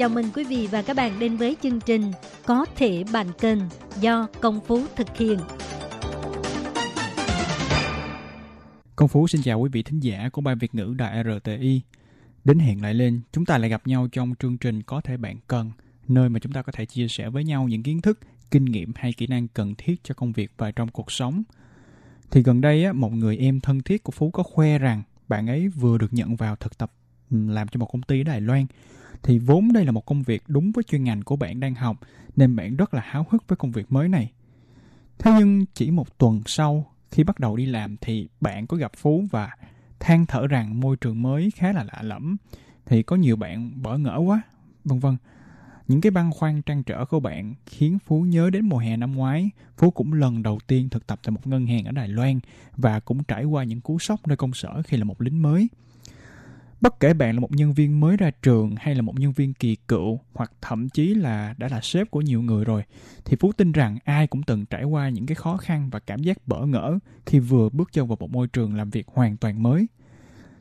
Chào mừng quý vị và các bạn đến với chương trình Có thể bàn kênh do Công Phú thực hiện. Công Phú xin chào quý vị thính giả của Ban Việt ngữ Đài RTI. Đến hẹn lại lên, chúng ta lại gặp nhau trong chương trình Có thể bạn cần, nơi mà chúng ta có thể chia sẻ với nhau những kiến thức, kinh nghiệm hay kỹ năng cần thiết cho công việc và trong cuộc sống. Thì gần đây, á, một người em thân thiết của Phú có khoe rằng bạn ấy vừa được nhận vào thực tập làm cho một công ty ở Đài Loan. Thì vốn đây là một công việc đúng với chuyên ngành của bạn đang học, nên bạn rất là háo hức với công việc mới này. Thế nhưng chỉ một tuần sau, khi bắt đầu đi làm thì bạn có gặp Phú và than thở rằng môi trường mới khá là lạ lẫm. Thì có nhiều bạn bỡ ngỡ quá, vân vân. Những cái băn khoăn trăn trở của bạn khiến Phú nhớ đến mùa hè năm ngoái. Phú cũng lần đầu tiên thực tập tại một ngân hàng ở Đài Loan và cũng trải qua những cú sốc nơi công sở khi là một lính mới. Bất kể bạn là một nhân viên mới ra trường hay là một nhân viên kỳ cựu hoặc thậm chí là đã là sếp của nhiều người rồi thì Phú tin rằng ai cũng từng trải qua những cái khó khăn và cảm giác bỡ ngỡ khi vừa bước chân vào một môi trường làm việc hoàn toàn mới.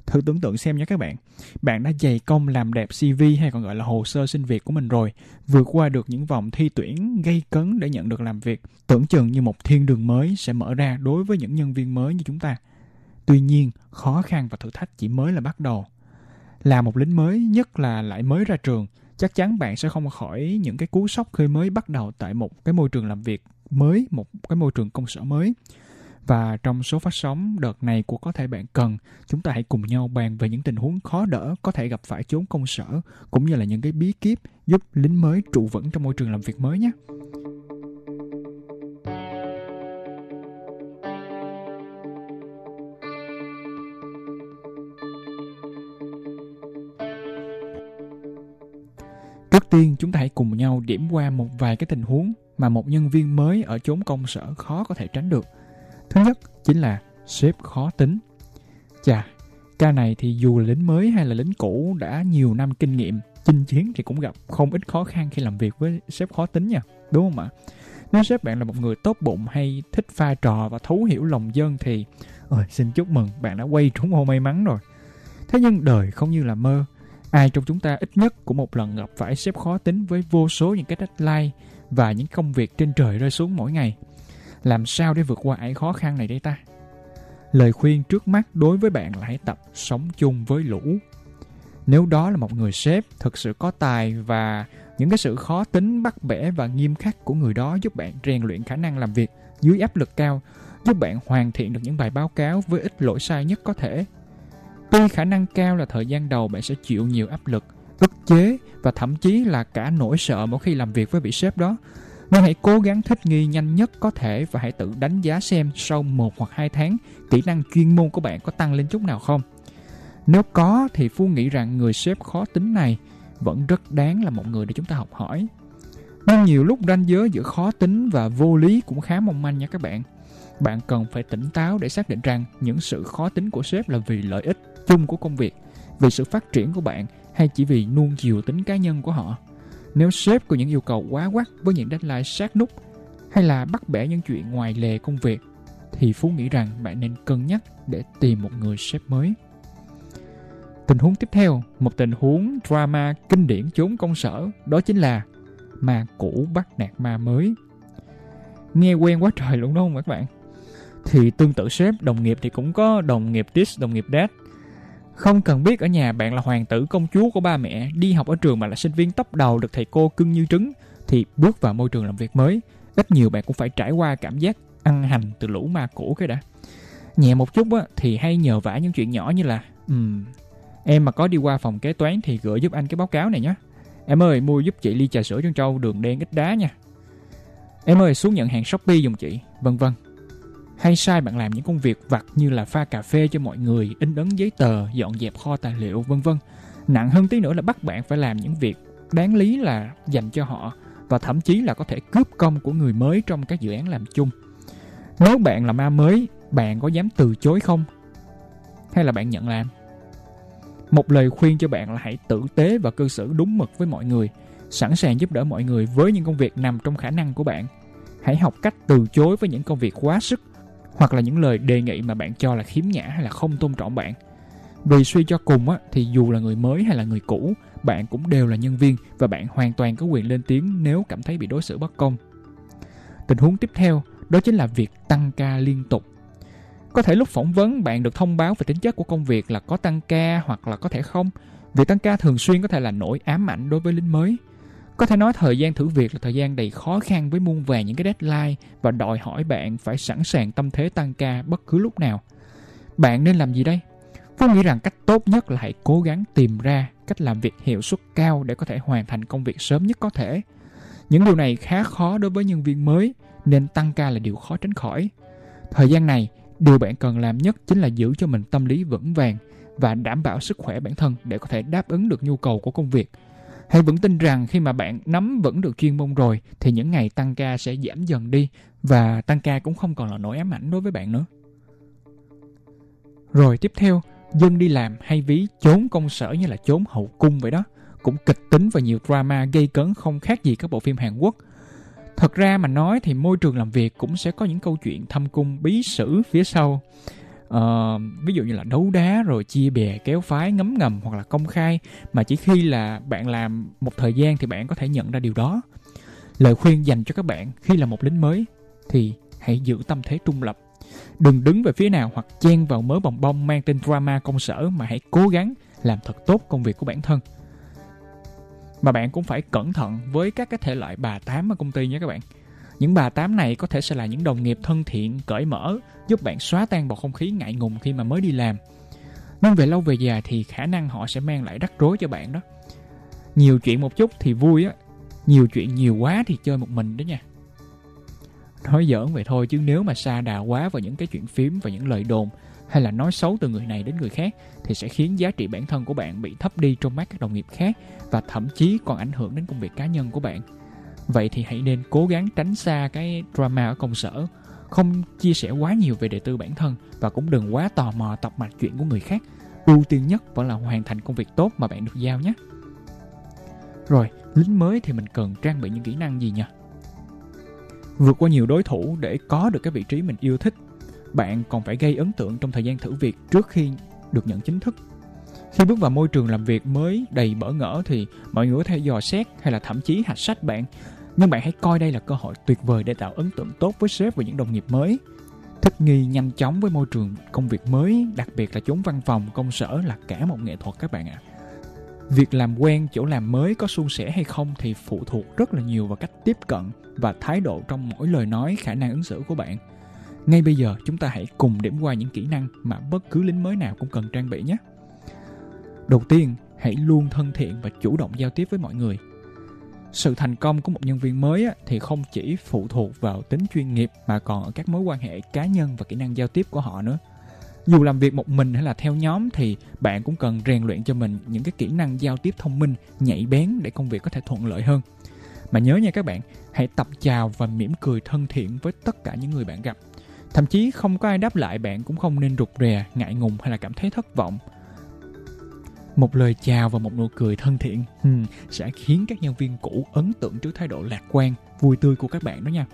Thử tưởng tượng xem nha các bạn. Bạn đã dày công làm đẹp CV hay còn gọi là hồ sơ xin việc của mình rồi, vượt qua được những vòng thi tuyển gây cấn để nhận được làm việc, tưởng chừng như một thiên đường mới sẽ mở ra đối với những nhân viên mới như chúng ta. Tuy nhiên, khó khăn và thử thách chỉ mới là bắt đầu. Là một lính mới, nhất là lại mới ra trường, chắc chắn bạn sẽ không khỏi những cái cú sốc khi mới bắt đầu tại một cái môi trường làm việc mới, một cái môi trường công sở mới. Và trong số phát sóng đợt này của Có thể bạn cần, chúng ta hãy cùng nhau bàn về những tình huống khó đỡ có thể gặp phải chốn công sở, cũng như là những cái bí kíp giúp lính mới trụ vững trong môi trường làm việc mới nhé. Trước tiên, chúng ta hãy cùng nhau điểm qua một vài cái tình huống mà một nhân viên mới ở chốn công sở khó có thể tránh được. Thứ nhất chính là sếp khó tính. Chà, ca này thì dù là lính mới hay là lính cũ đã nhiều năm kinh nghiệm chinh chiến thì cũng gặp không ít khó khăn khi làm việc với sếp khó tính nha, đúng không ạ? Nếu sếp bạn là một người tốt bụng hay thích pha trò và thấu hiểu lòng dân thì ơi xin chúc mừng bạn đã quay trúng ô may mắn rồi. Thế nhưng đời không như là mơ. Ai trong chúng ta ít nhất cũng một lần gặp phải sếp khó tính với vô số những cái deadline và những công việc trên trời rơi xuống mỗi ngày. Làm sao để vượt qua ải khó khăn này đây ta? Lời khuyên trước mắt đối với bạn là hãy tập sống chung với lũ. Nếu đó là một người sếp thực sự có tài và những cái sự khó tính, bắt bẻ và nghiêm khắc của người đó giúp bạn rèn luyện khả năng làm việc dưới áp lực cao, giúp bạn hoàn thiện được những bài báo cáo với ít lỗi sai nhất có thể. Tuy khả năng cao là thời gian đầu bạn sẽ chịu nhiều áp lực, ức chế và thậm chí là cả nỗi sợ mỗi khi làm việc với vị sếp đó, nhưng hãy cố gắng thích nghi nhanh nhất có thể và hãy tự đánh giá xem sau một hoặc hai tháng kỹ năng chuyên môn của bạn có tăng lên chút nào không. Nếu có thì Phu nghĩ rằng người sếp khó tính này vẫn rất đáng là một người để chúng ta học hỏi. Nhưng nhiều lúc ranh giới giữa khó tính và vô lý cũng khá mong manh nha các bạn. Bạn cần phải tỉnh táo để xác định rằng những sự khó tính của sếp là vì lợi ích chung của công việc, vì sự phát triển của bạn hay chỉ vì nuông chiều tính cá nhân của họ. Nếu sếp có những yêu cầu quá quắt với những deadline sát nút hay là bắt bẻ những chuyện ngoài lề công việc thì Phú nghĩ rằng bạn nên cân nhắc để tìm một người sếp mới. Tình huống tiếp theo, một tình huống drama kinh điển chốn công sở, đó chính là ma cũ bắt nạt ma mới. Nghe quen quá trời luôn đúng không các bạn? Thì tương tự sếp, đồng nghiệp thì cũng có đồng nghiệp this, đồng nghiệp that. Không cần biết ở nhà bạn là hoàng tử công chúa của ba mẹ, đi học ở trường mà là sinh viên tóc đầu được thầy cô cưng như trứng, thì bước vào môi trường làm việc mới, ít nhiều bạn cũng phải trải qua cảm giác ăn hành từ lũ ma cũ cái đã. Nhẹ một chút á, thì hay nhờ vả những chuyện nhỏ như là um, Em mà có đi qua phòng kế toán thì gửi giúp anh cái báo cáo này nhé. Em ơi, mua giúp chị ly trà sữa trân trâu đường đen ít đá nha. Em ơi, xuống nhận hàng Shopee dùng chị, vân vân hay sai bạn làm những công việc vặt như là pha cà phê cho mọi người, in ấn giấy tờ, dọn dẹp kho tài liệu vân vân. Nặng hơn tí nữa là bắt bạn phải làm những việc đáng lý là dành cho họ và thậm chí là có thể cướp công của người mới trong các dự án làm chung. Nếu bạn là ma mới, bạn có dám từ chối không? Hay là bạn nhận làm? Một lời khuyên cho bạn là hãy tử tế và cư xử đúng mực với mọi người, sẵn sàng giúp đỡ mọi người với những công việc nằm trong khả năng của bạn. Hãy học cách từ chối với những công việc quá sức hoặc là những lời đề nghị mà bạn cho là khiếm nhã hay là không tôn trọng bạn. Vì suy cho cùng á, thì dù là người mới hay là người cũ, bạn cũng đều là nhân viên và bạn hoàn toàn có quyền lên tiếng nếu cảm thấy bị đối xử bất công. Tình huống tiếp theo đó chính là việc tăng ca liên tục. Có thể lúc phỏng vấn bạn được thông báo về tính chất của công việc là có tăng ca hoặc là có thể không. Việc tăng ca thường xuyên có thể là nỗi ám ảnh đối với lính mới. Có thể nói thời gian thử việc là thời gian đầy khó khăn với muôn vàng những cái deadline và đòi hỏi bạn phải sẵn sàng tâm thế tăng ca bất cứ lúc nào. Bạn nên làm gì đây? Phú nghĩ rằng cách tốt nhất là hãy cố gắng tìm ra cách làm việc hiệu suất cao để có thể hoàn thành công việc sớm nhất có thể. Những điều này khá khó đối với nhân viên mới nên tăng ca là điều khó tránh khỏi. Thời gian này, điều bạn cần làm nhất chính là giữ cho mình tâm lý vững vàng và đảm bảo sức khỏe bản thân để có thể đáp ứng được nhu cầu của công việc. Hãy vững tin rằng khi mà bạn nắm vững được chuyên môn rồi thì những ngày tăng ca sẽ giảm dần đi và tăng ca cũng không còn là nỗi ám ảnh đối với bạn nữa. Rồi tiếp theo, dân đi làm hay ví trốn công sở như là trốn hậu cung vậy đó. Cũng kịch tính và nhiều drama gây cấn không khác gì các bộ phim Hàn Quốc. Thật ra mà nói thì môi trường làm việc cũng sẽ có những câu chuyện thâm cung bí sử phía sau. Uh, ví dụ như là đấu đá rồi chia bè kéo phái ngấm ngầm hoặc là công khai mà chỉ khi là bạn làm một thời gian thì bạn có thể nhận ra điều đó. Lời khuyên dành cho các bạn khi là một lính mới thì hãy giữ tâm thế trung lập. Đừng đứng về phía nào hoặc chen vào mớ bồng bông mang tên drama công sở mà hãy cố gắng làm thật tốt công việc của bản thân. Mà bạn cũng phải cẩn thận với các cái thể loại bà tám ở công ty nhé các bạn những bà tám này có thể sẽ là những đồng nghiệp thân thiện, cởi mở, giúp bạn xóa tan bầu không khí ngại ngùng khi mà mới đi làm. Nhưng về lâu về dài thì khả năng họ sẽ mang lại rắc rối cho bạn đó. Nhiều chuyện một chút thì vui á, nhiều chuyện nhiều quá thì chơi một mình đó nha. Nói giỡn vậy thôi chứ nếu mà xa đà quá vào những cái chuyện phím và những lời đồn hay là nói xấu từ người này đến người khác thì sẽ khiến giá trị bản thân của bạn bị thấp đi trong mắt các đồng nghiệp khác và thậm chí còn ảnh hưởng đến công việc cá nhân của bạn. Vậy thì hãy nên cố gắng tránh xa cái drama ở công sở, không chia sẻ quá nhiều về đời tư bản thân và cũng đừng quá tò mò tập mạch chuyện của người khác. Ưu tiên nhất vẫn là hoàn thành công việc tốt mà bạn được giao nhé. Rồi, lính mới thì mình cần trang bị những kỹ năng gì nhỉ? Vượt qua nhiều đối thủ để có được cái vị trí mình yêu thích bạn còn phải gây ấn tượng trong thời gian thử việc trước khi được nhận chính thức. Khi bước vào môi trường làm việc mới đầy bỡ ngỡ thì mọi người có thể dò xét hay là thậm chí hạch sách bạn. Nhưng bạn hãy coi đây là cơ hội tuyệt vời để tạo ấn tượng tốt với sếp và những đồng nghiệp mới. Thích nghi nhanh chóng với môi trường công việc mới, đặc biệt là chốn văn phòng, công sở là cả một nghệ thuật các bạn ạ. À. Việc làm quen chỗ làm mới có suôn sẻ hay không thì phụ thuộc rất là nhiều vào cách tiếp cận và thái độ trong mỗi lời nói, khả năng ứng xử của bạn – ngay bây giờ chúng ta hãy cùng điểm qua những kỹ năng mà bất cứ lính mới nào cũng cần trang bị nhé. Đầu tiên, hãy luôn thân thiện và chủ động giao tiếp với mọi người. Sự thành công của một nhân viên mới thì không chỉ phụ thuộc vào tính chuyên nghiệp mà còn ở các mối quan hệ cá nhân và kỹ năng giao tiếp của họ nữa. Dù làm việc một mình hay là theo nhóm thì bạn cũng cần rèn luyện cho mình những cái kỹ năng giao tiếp thông minh, nhạy bén để công việc có thể thuận lợi hơn. Mà nhớ nha các bạn, hãy tập chào và mỉm cười thân thiện với tất cả những người bạn gặp Thậm chí không có ai đáp lại bạn cũng không nên rụt rè, ngại ngùng hay là cảm thấy thất vọng. Một lời chào và một nụ cười thân thiện hmm, sẽ khiến các nhân viên cũ ấn tượng trước thái độ lạc quan, vui tươi của các bạn đó nha.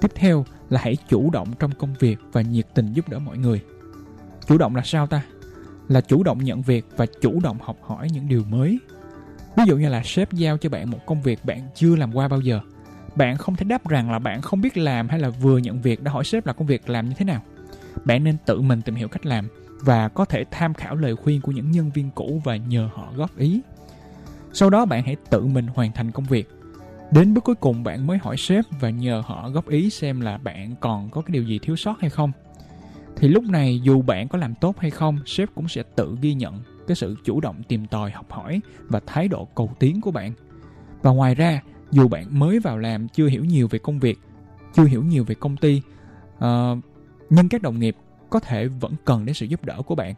Tiếp theo là hãy chủ động trong công việc và nhiệt tình giúp đỡ mọi người. Chủ động là sao ta? Là chủ động nhận việc và chủ động học hỏi những điều mới. Ví dụ như là sếp giao cho bạn một công việc bạn chưa làm qua bao giờ – bạn không thể đáp rằng là bạn không biết làm hay là vừa nhận việc đã hỏi sếp là công việc làm như thế nào. Bạn nên tự mình tìm hiểu cách làm và có thể tham khảo lời khuyên của những nhân viên cũ và nhờ họ góp ý. Sau đó bạn hãy tự mình hoàn thành công việc. Đến bước cuối cùng bạn mới hỏi sếp và nhờ họ góp ý xem là bạn còn có cái điều gì thiếu sót hay không. Thì lúc này dù bạn có làm tốt hay không, sếp cũng sẽ tự ghi nhận cái sự chủ động tìm tòi học hỏi và thái độ cầu tiến của bạn. Và ngoài ra, dù bạn mới vào làm chưa hiểu nhiều về công việc chưa hiểu nhiều về công ty uh, nhưng các đồng nghiệp có thể vẫn cần đến sự giúp đỡ của bạn.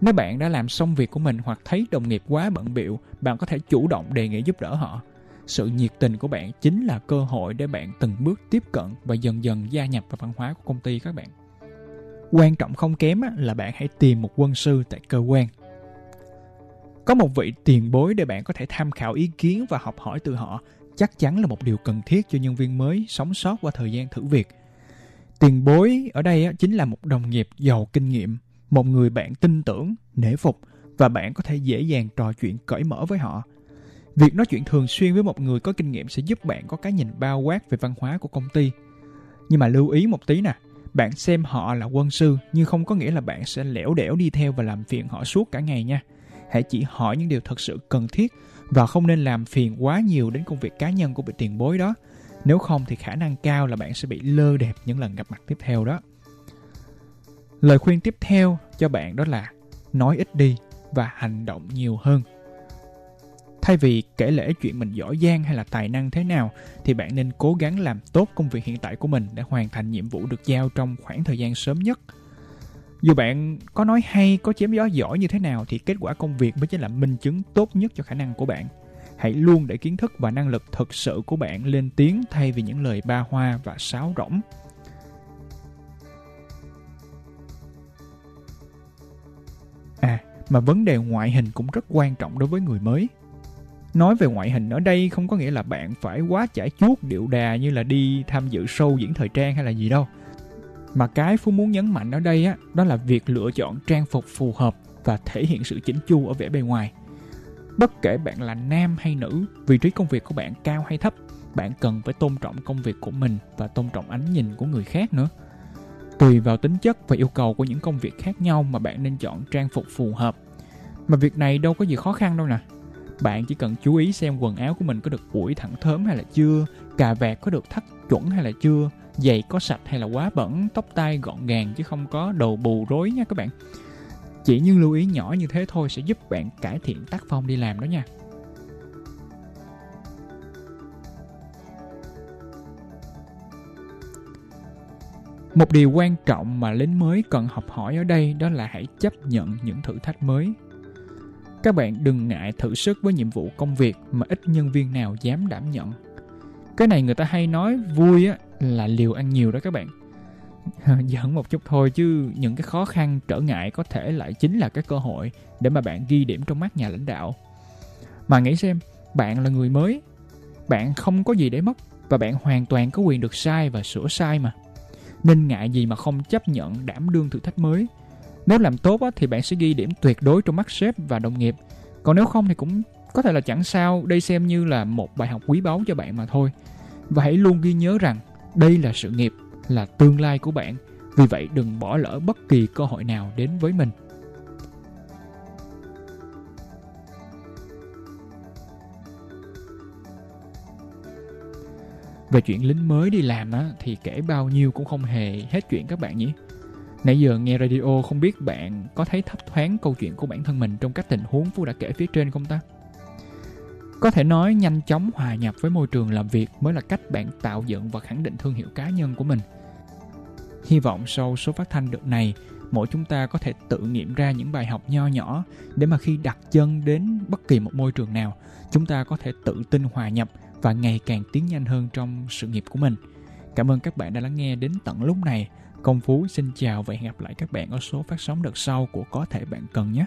Nếu bạn đã làm xong việc của mình hoặc thấy đồng nghiệp quá bận biệu, bạn có thể chủ động đề nghị giúp đỡ họ. Sự nhiệt tình của bạn chính là cơ hội để bạn từng bước tiếp cận và dần dần gia nhập vào văn hóa của công ty các bạn. Quan trọng không kém là bạn hãy tìm một quân sư tại cơ quan. Có một vị tiền bối để bạn có thể tham khảo ý kiến và học hỏi từ họ chắc chắn là một điều cần thiết cho nhân viên mới sống sót qua thời gian thử việc. Tiền bối ở đây chính là một đồng nghiệp giàu kinh nghiệm, một người bạn tin tưởng, nể phục và bạn có thể dễ dàng trò chuyện cởi mở với họ. Việc nói chuyện thường xuyên với một người có kinh nghiệm sẽ giúp bạn có cái nhìn bao quát về văn hóa của công ty. Nhưng mà lưu ý một tí nè, bạn xem họ là quân sư nhưng không có nghĩa là bạn sẽ lẻo đẻo đi theo và làm phiền họ suốt cả ngày nha. Hãy chỉ hỏi những điều thật sự cần thiết và không nên làm phiền quá nhiều đến công việc cá nhân của vị tiền bối đó. Nếu không thì khả năng cao là bạn sẽ bị lơ đẹp những lần gặp mặt tiếp theo đó. Lời khuyên tiếp theo cho bạn đó là nói ít đi và hành động nhiều hơn. Thay vì kể lể chuyện mình giỏi giang hay là tài năng thế nào thì bạn nên cố gắng làm tốt công việc hiện tại của mình để hoàn thành nhiệm vụ được giao trong khoảng thời gian sớm nhất. Dù bạn có nói hay, có chém gió giỏi như thế nào thì kết quả công việc mới chính là minh chứng tốt nhất cho khả năng của bạn. Hãy luôn để kiến thức và năng lực thực sự của bạn lên tiếng thay vì những lời ba hoa và sáo rỗng. À, mà vấn đề ngoại hình cũng rất quan trọng đối với người mới. Nói về ngoại hình ở đây không có nghĩa là bạn phải quá chải chuốt điệu đà như là đi tham dự show diễn thời trang hay là gì đâu. Mà cái Phú muốn nhấn mạnh ở đây á, đó là việc lựa chọn trang phục phù hợp và thể hiện sự chỉnh chu ở vẻ bề ngoài. Bất kể bạn là nam hay nữ, vị trí công việc của bạn cao hay thấp, bạn cần phải tôn trọng công việc của mình và tôn trọng ánh nhìn của người khác nữa. Tùy vào tính chất và yêu cầu của những công việc khác nhau mà bạn nên chọn trang phục phù hợp. Mà việc này đâu có gì khó khăn đâu nè. Bạn chỉ cần chú ý xem quần áo của mình có được ủi thẳng thớm hay là chưa, cà vạt có được thắt chuẩn hay là chưa, giày có sạch hay là quá bẩn, tóc tai gọn gàng chứ không có đầu bù rối nha các bạn. Chỉ những lưu ý nhỏ như thế thôi sẽ giúp bạn cải thiện tác phong đi làm đó nha. Một điều quan trọng mà lính mới cần học hỏi ở đây đó là hãy chấp nhận những thử thách mới. Các bạn đừng ngại thử sức với nhiệm vụ công việc mà ít nhân viên nào dám đảm nhận. Cái này người ta hay nói, vui á là liều ăn nhiều đó các bạn. Giỡn một chút thôi chứ những cái khó khăn trở ngại có thể lại chính là cái cơ hội để mà bạn ghi điểm trong mắt nhà lãnh đạo. Mà nghĩ xem, bạn là người mới, bạn không có gì để mất và bạn hoàn toàn có quyền được sai và sửa sai mà. Nên ngại gì mà không chấp nhận đảm đương thử thách mới. Nếu làm tốt á, thì bạn sẽ ghi điểm tuyệt đối trong mắt sếp và đồng nghiệp. Còn nếu không thì cũng có thể là chẳng sao, đây xem như là một bài học quý báu cho bạn mà thôi. Và hãy luôn ghi nhớ rằng đây là sự nghiệp, là tương lai của bạn. Vì vậy đừng bỏ lỡ bất kỳ cơ hội nào đến với mình. Về chuyện lính mới đi làm á, thì kể bao nhiêu cũng không hề hết chuyện các bạn nhỉ. Nãy giờ nghe radio không biết bạn có thấy thấp thoáng câu chuyện của bản thân mình trong các tình huống Phú đã kể phía trên không ta? Có thể nói nhanh chóng hòa nhập với môi trường làm việc mới là cách bạn tạo dựng và khẳng định thương hiệu cá nhân của mình. Hy vọng sau số phát thanh đợt này, mỗi chúng ta có thể tự nghiệm ra những bài học nho nhỏ để mà khi đặt chân đến bất kỳ một môi trường nào, chúng ta có thể tự tin hòa nhập và ngày càng tiến nhanh hơn trong sự nghiệp của mình. Cảm ơn các bạn đã lắng nghe đến tận lúc này. Công Phú xin chào và hẹn gặp lại các bạn ở số phát sóng đợt sau của Có thể bạn cần nhé.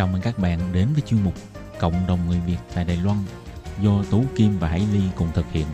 Chào mừng các bạn đến với chuyên mục Cộng đồng người Việt tại Đài Loan do Tú Kim và Hải Ly cùng thực hiện.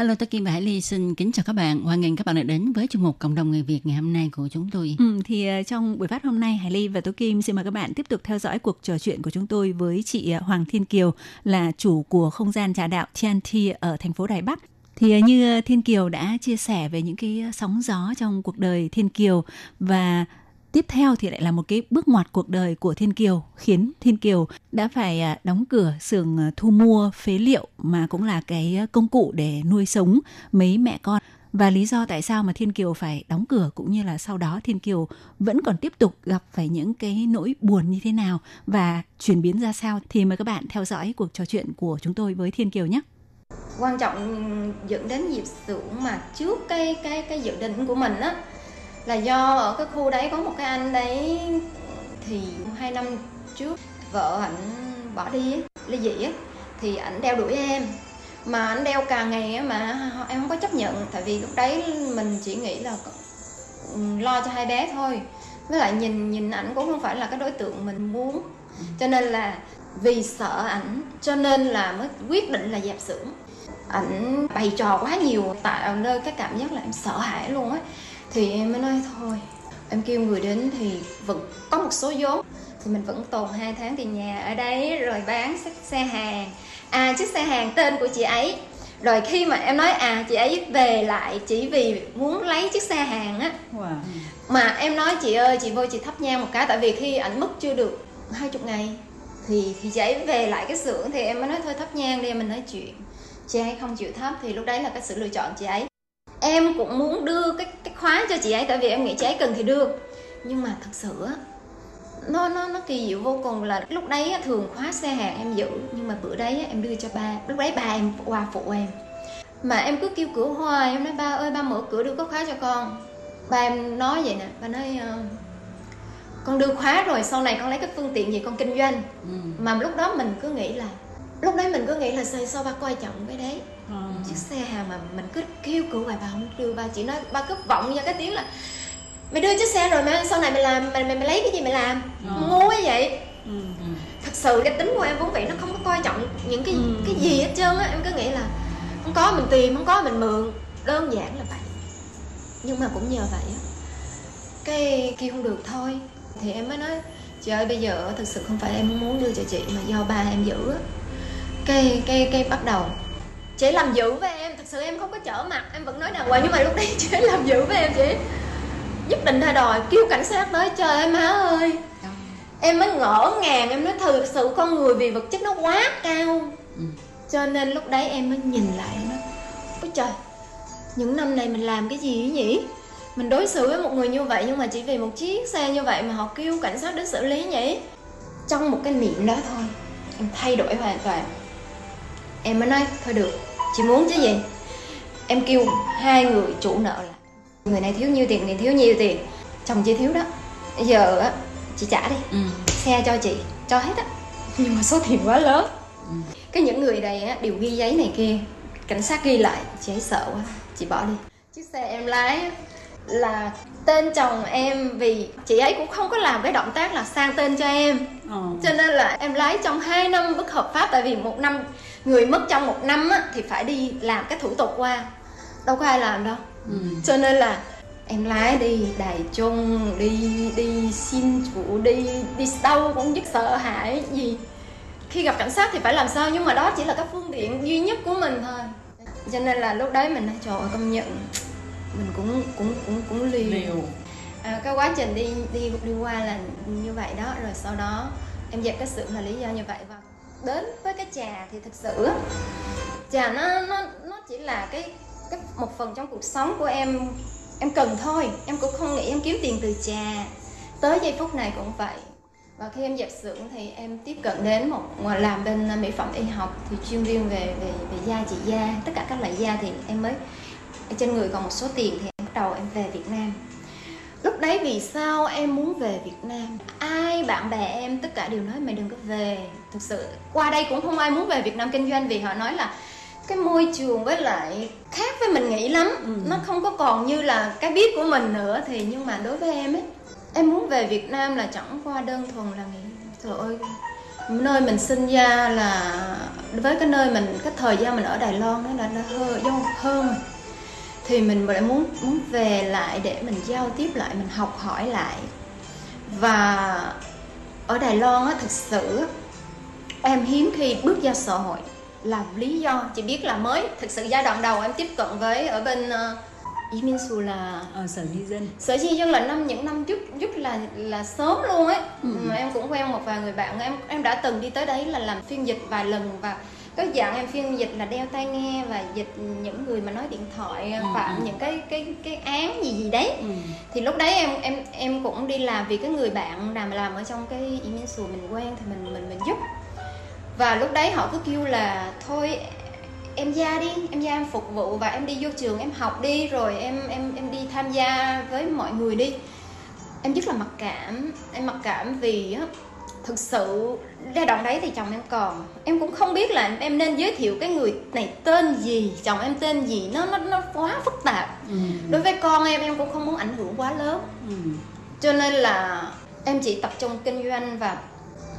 Hello, tôi Kim và Hải Ly xin kính chào các bạn. Hoan nghênh các bạn đã đến với chương mục Cộng đồng người Việt ngày hôm nay của chúng tôi. Ừ, thì ờ, trong buổi phát hôm nay Hải Ly và tôi Kim xin mời các bạn tiếp tục theo dõi cuộc trò chuyện của chúng tôi với chị ờ, Hoàng Thiên Kiều là chủ của không gian trà đạo TNT ở thành phố Đài Bắc. Thì ờ, như Thiên Kiều đã chia sẻ về những cái sóng gió trong cuộc đời Thiên Kiều và tiếp theo thì lại là một cái bước ngoặt cuộc đời của Thiên Kiều, khiến Thiên Kiều đã phải à, đóng cửa xưởng à, thu mua phế liệu mà cũng là cái à, công cụ để nuôi sống mấy mẹ con và lý do tại sao mà Thiên Kiều phải đóng cửa cũng như là sau đó Thiên Kiều vẫn còn tiếp tục gặp phải những cái nỗi buồn như thế nào và chuyển biến ra sao thì mời các bạn theo dõi cuộc trò chuyện của chúng tôi với Thiên Kiều nhé. quan trọng dẫn đến dịp xưởng mà trước cái cái cái dự định của mình á là do ở cái khu đấy có một cái anh đấy thì hai năm trước vợ ảnh bỏ đi ấy, ly dị ấy, thì ảnh đeo đuổi em. Mà ảnh đeo càng ngày mà em không có chấp nhận tại vì lúc đấy mình chỉ nghĩ là ừ, lo cho hai bé thôi. Với lại nhìn nhìn ảnh cũng không phải là cái đối tượng mình muốn. Cho nên là vì sợ ảnh cho nên là mới quyết định là dẹp xưởng. Ảnh bày trò quá nhiều tạo nơi cái cảm giác là em sợ hãi luôn á thì em mới nói thôi. Em kêu người đến thì vẫn có một số vốn. Thì mình vẫn tồn hai tháng tiền nhà ở đấy rồi bán xe- xe hàng. À chiếc xe hàng tên của chị ấy. Rồi khi mà em nói à chị ấy về lại chỉ vì muốn lấy chiếc xe hàng á. Mà em nói chị ơi chị vô chị thắp nhang một cái. Tại vì khi ảnh mất chưa được hai chục ngày thì thì chị ấy về lại cái xưởng thì em mới nói thôi thắp nhang đi mình nói chuyện. Chị ấy không chịu thắp thì lúc đấy là cái sự lựa chọn chị ấy em cũng muốn đưa cái cái khóa cho chị ấy tại vì em nghĩ chị ấy cần thì đưa nhưng mà thật sự á nó nó nó kỳ diệu vô cùng là lúc đấy thường khóa xe hàng em giữ nhưng mà bữa đấy em đưa cho ba lúc đấy ba em qua phụ em. Mà em cứ kêu cửa hoài em nói ba ơi ba mở cửa đưa có khóa cho con. Ba em nói vậy nè ba nói ờ, con đưa khóa rồi sau này con lấy cái phương tiện gì con kinh doanh. Mà lúc đó mình cứ nghĩ là lúc đấy mình cứ nghĩ là sao ba coi trọng cái đấy chiếc xe mà mình cứ kêu cửa hoài bà không đưa ba chỉ nói ba cứ vọng ra cái tiếng là mày đưa chiếc xe rồi mà sau này mày làm mày mày, mày lấy cái gì mày làm? Ngu quá vậy. Thật sự cái tính của em vốn vị nó không có coi trọng những cái cái gì hết trơn á. Em cứ nghĩ là không có mình tìm không có mình mượn. Đơn giản là vậy. Nhưng mà cũng nhờ vậy á. Cái kêu không được thôi. Thì em mới nói chị ơi bây giờ thực sự không phải em muốn đưa cho chị mà do ba em giữ á. Cái cái cái bắt đầu chị làm dữ với em thật sự em không có trở mặt em vẫn nói đàng hoàng nhưng mà lúc đấy chị làm dữ với em chị nhất định ra đòi kêu cảnh sát tới trời ơi má ơi. Em mới ngỡ ngàng em nói thực sự con người vì vật chất nó quá cao. Cho nên lúc đấy em mới nhìn lại em nói ôi trời những năm này mình làm cái gì ấy nhỉ? Mình đối xử với một người như vậy nhưng mà chỉ vì một chiếc xe như vậy mà họ kêu cảnh sát đến xử lý nhỉ? Trong một cái niệm đó thôi em thay đổi hoàn toàn. Em mới nói thôi được chị muốn chứ gì? Em kêu hai người chủ nợ là người này thiếu nhiêu tiền người thiếu nhiêu tiền. Chồng chị thiếu đó. Bây giờ á chị trả đi. Ừ. xe cho chị cho hết á. Nhưng mà số tiền quá lớn. Cái những người này á đều ghi giấy này kia. Cảnh sát ghi lại chị ấy sợ quá. Chị bỏ đi. Chiếc xe em lái là tên chồng em vì chị ấy cũng không có làm cái động tác là sang tên cho em. Cho nên là em lái trong 2 năm bất hợp pháp tại vì một năm người mất trong một năm á, thì phải đi làm cái thủ tục qua. Đâu có ai làm đâu. Cho nên là em lái đi đài chung đi đi xin chủ đi đi đâu cũng rất sợ hãi. Gì khi gặp cảnh sát thì phải làm sao? Nhưng mà đó chỉ là cái phương tiện duy nhất của mình thôi. Cho nên là lúc đấy mình nói trời ơi công nhận mình cũng cũng cũng cũng liều, à, cái quá trình đi đi đi qua là như vậy đó. Rồi sau đó em dẹp cái xưởng là lý do như vậy. Và đến với cái trà thì thực sự trà nó nó nó chỉ là cái cái một phần trong cuộc sống của em em cần thôi. Em cũng không nghĩ em kiếm tiền từ trà. Tới giây phút này cũng vậy. Và khi em dẹp xưởng thì em tiếp cận đến một làm bên ờ, mỹ phẩm y học, thì chuyên viên về về về da trị da, tất cả các loại da thì em mới, trên người còn một số tiền thì em bắt đầu em về Việt Nam lúc đấy vì sao em muốn về Việt Nam? Ai bạn bè em tất cả đều nói mày đừng có về. Thực sự qua đây cũng không ai muốn về Việt Nam kinh doanh vì họ nói là cái môi trường với lại khác với mình nghĩ lắm. Ừ. nó không có còn như là cái biết của mình nữa. Thì nhưng mà đối với em ấy em muốn về Việt Nam là chẳng qua đơn thuần là nghĩ trời ơi nơi mình sinh ra là với cái nơi mình cái thời gian mình ở Đài Loan đó là nó hơi hơn rồi thì mình lại muốn muốn về lại để mình giao tiếp lại mình học hỏi lại. Và ở Đài Loan á thực sự em hiếm khi bước ra xã hội là lý do chỉ biết là mới thực sự giai đoạn đầu em tiếp cận với ở bên uh, Ý Minh là ở sở di dân. Sở di dân là năm những năm trước rất là là sớm luôn ấy. Ừ. mà em cũng quen một vài người bạn em em đã từng đi tới đấy là làm phiên dịch vài lần và cái dạng em phiên dịch là đeo tai nghe và dịch những người mà nói điện thoại Ừ, phạm ừ. những cái cái cái án gì gì đấy ừ. thì lúc đấy em em em cũng đi làm vì cái người bạn làm làm ở trong cái Sù mình quen thì mình mình mình giúp và lúc đấy họ cứ kêu là thôi em ra đi em ra em phục vụ và em đi vô trường em học đi rồi em em em đi tham gia với mọi người đi em rất là mặc cảm em mặc cảm vì á thực sự giai đoạn đấy thì chồng em còn. Em cũng không biết là em nên giới thiệu cái người này tên gì. Chồng em tên gì nó nó nó quá phức tạp. Ừ. đối với con em em cũng không muốn ảnh hưởng quá lớn. Ừ. cho nên là em chỉ tập trung kinh doanh và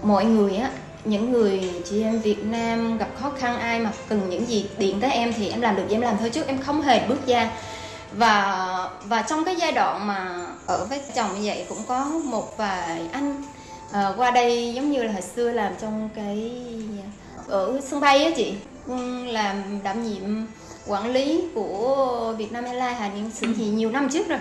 mọi người á những người chị em Việt Nam gặp khó khăn ai mà cần những gì điện tới em thì em làm được em làm thôi chứ em không hề bước ra. Và và trong cái giai đoạn mà ở với chồng như vậy cũng có một vài anh ờ, qua đây giống như là hồi xưa làm trong cái ở sân bay á chị. Ừ, làm đảm nhiệm quản lý của Việt Nam Airlines hà những sự gì nhiều năm trước rồi.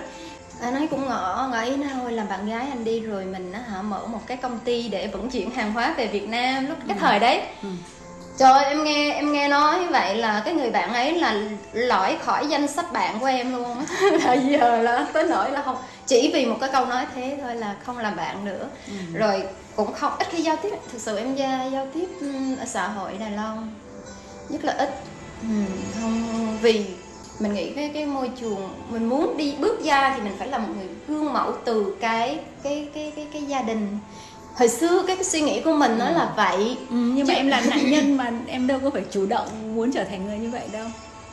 Anh ấy cũng ngỏ ngỏ ý thôi làm bạn gái anh đi rồi mình á hả mở một cái công ty để vận chuyển hàng hóa về Việt Nam lúc cái thời đấy. Ừ. trời ơi, em nghe em nghe nói vậy là cái người bạn ấy là lõi khỏi danh sách bạn của em luôn á. Là giờ là tới nỗi là không chỉ vì một cái câu nói thế thôi là không làm bạn nữa. Ừ. rồi cũng không ít khi giao tiếp thực sự em gia giao tiếp ở xã hội Đài Loan rất là ít. Ừm, không vì mình nghĩ cái cái môi trường mình muốn đi bước ra thì mình phải là một người gương mẫu từ cái cái cái cái cái gia đình hồi xưa cái, cái suy nghĩ của mình nó là vậy. Ừ, nhưng mà Chứ- em là nạn nhân mà em đâu có phải chủ động muốn trở thành người như vậy đâu.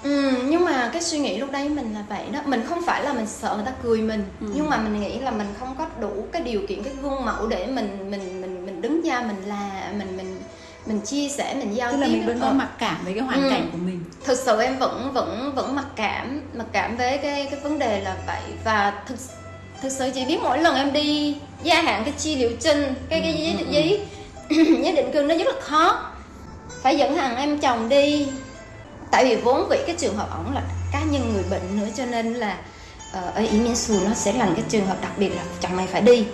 Ừ, nhưng mà cái suy nghĩ lúc đấy mình là vậy đó. Mình không phải là mình sợ người ta cười mình Ừ. nhưng mà mình nghĩ là mình không có đủ cái điều kiện cái gương mẫu để mình mình mình mình đứng ra mình là mình mình mình chia sẻ mình giao tức tiếp. là mình vẫn có Ờ, mặc cảm với cái hoàn Ừ. cảnh của mình. Thực sự em vẫn vẫn vẫn mặc cảm mặc cảm với cái cái vấn đề là vậy. Và thực thực sự chỉ biết mỗi lần em đi gia hạn cái chi liệu trình cái cái giấy Ừ, ừ, giấy giấy định cư nó rất là khó. Phải dẫn hàng em chồng đi. Tại vì vốn vị cái trường hợp ổng là cá nhân người bệnh nữa cho nên là ờ, ở ý miên xù nó sẽ là cái trường hợp đặc biệt là chồng này phải đi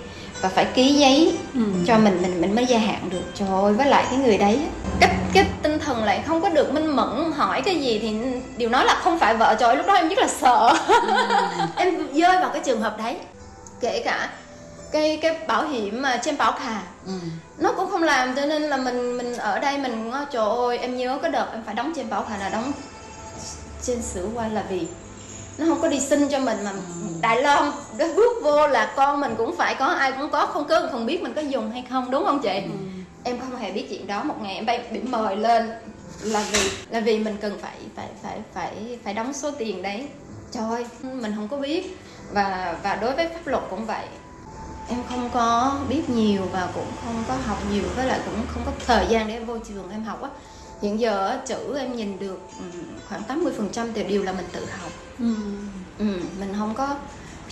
và phải ký giấy ừ. cho mình mình mình mới gia hạn được. Trời ơi với lại cái người đấy cái cái tinh thần lại không có được minh mẫn hỏi cái gì thì điều nói là không phải vợ. Trời ơi, lúc đó em rất là sợ. Em rơi vào cái trường hợp đấy. Kể cả cái cái bảo hiểm mà trên bảo khà. Ừ. nó cũng không làm cho nên là mình mình ở đây mình trời ơi em nhớ cái đợt em phải đóng trên bảo khà là đóng trên sửa qua là vì nó không có đi xin cho mình mà Đài Loan đó bước vô là con mình cũng phải có ai cũng có không cơ không biết mình có dùng hay không đúng không chị? Em không hề biết chuyện đó một ngày em bị mời lên là vì là vì mình cần phải phải phải phải phải đóng số tiền đấy. Trời ơi, mình không có biết. Và và đối với pháp luật cũng vậy. Em không có biết nhiều và cũng không có học nhiều với lại cũng không có thời gian để em vô trường em học á hiện giờ chữ em nhìn được ừ, khoảng 80 phần trăm đều là mình tự học. Ừ. ừ, mình không có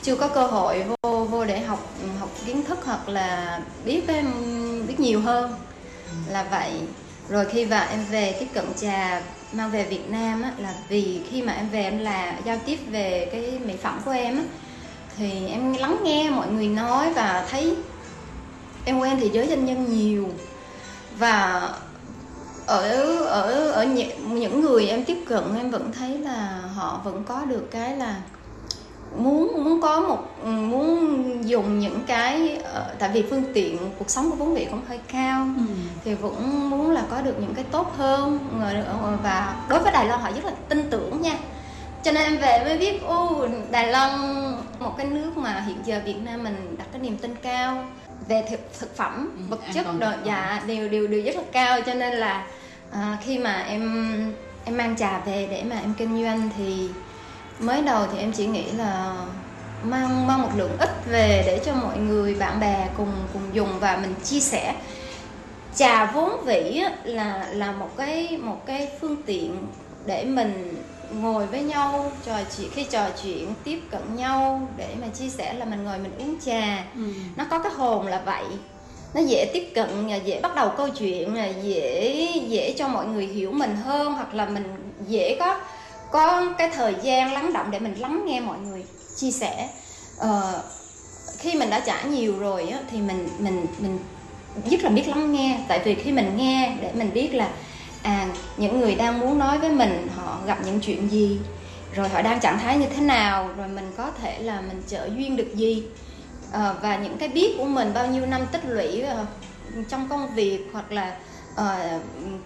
chưa có cơ hội vô vô để học học kiến thức hoặc là biết em biết nhiều hơn là vậy. Rồi khi vào em về tiếp cận trà mang về Việt Nam á, là vì khi mà em về em là giao tiếp về cái mỹ phẩm của em á, thì em lắng nghe mọi người nói và thấy em quen thì giới doanh nhân nhiều. Và ở ở ở những người em tiếp cận em vẫn thấy là họ vẫn có được cái là muốn muốn có một muốn dùng những cái uh, tại vì phương tiện cuộc sống của vốn vị cũng hơi cao ừ. thì vẫn muốn là có được những cái tốt hơn. Và đối với Đài Loan họ rất là tin tưởng nha. Cho nên em về mới biết ô Đài Loan một cái nước mà hiện giờ Việt Nam mình đặt cái niềm tin cao về thực, thực phẩm ừ, vật chất đồ dạ đều đều đều rất là cao. Cho nên là à, khi mà em em mang trà về để mà em kinh doanh thì mới đầu thì em chỉ nghĩ là mang mang một lượng ít về để cho mọi người bạn bè cùng cùng dùng và mình chia sẻ. Trà vốn vĩ là là một cái một cái phương tiện để mình ngồi với nhau trò chuyện khi trò chuyện tiếp cận nhau để mà chia sẻ là mình ngồi mình uống trà. Ừ. nó có cái hồn là vậy nó dễ tiếp cận dễ bắt đầu câu chuyện dễ dễ cho mọi người hiểu mình hơn hoặc là mình dễ có có cái thời gian lắng động để mình lắng nghe mọi người chia sẻ. Ờ, khi mình đã trải nhiều rồi á, thì mình mình mình rất là biết lắng nghe. Tại vì khi mình nghe để mình biết là à những người đang muốn nói với mình họ gặp những chuyện gì rồi họ đang trạng thái như thế nào rồi mình có thể là mình trợ duyên được gì à, và những cái biết của mình bao nhiêu năm tích lũy uh, trong công việc hoặc là uh,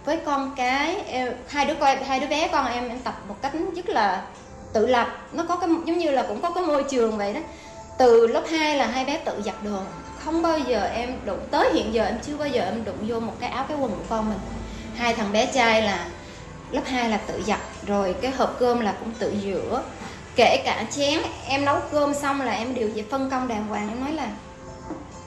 với con cái em, hai đứa con hai đứa bé con em em tập một cách rất là tự lập. Nó có cái giống như là cũng có cái môi trường vậy đó. Từ lớp 2 là hai bé tự giặt đồ. Không bao giờ em đụng tới hiện giờ em chưa bao giờ em đụng vô một cái áo cái quần của con mình. Hai thằng bé trai là lớp 2 là tự giặt rồi cái hộp cơm là cũng tự rửa kể cả chén em nấu cơm xong là em đều phải phân công đàng hoàng. Em nói là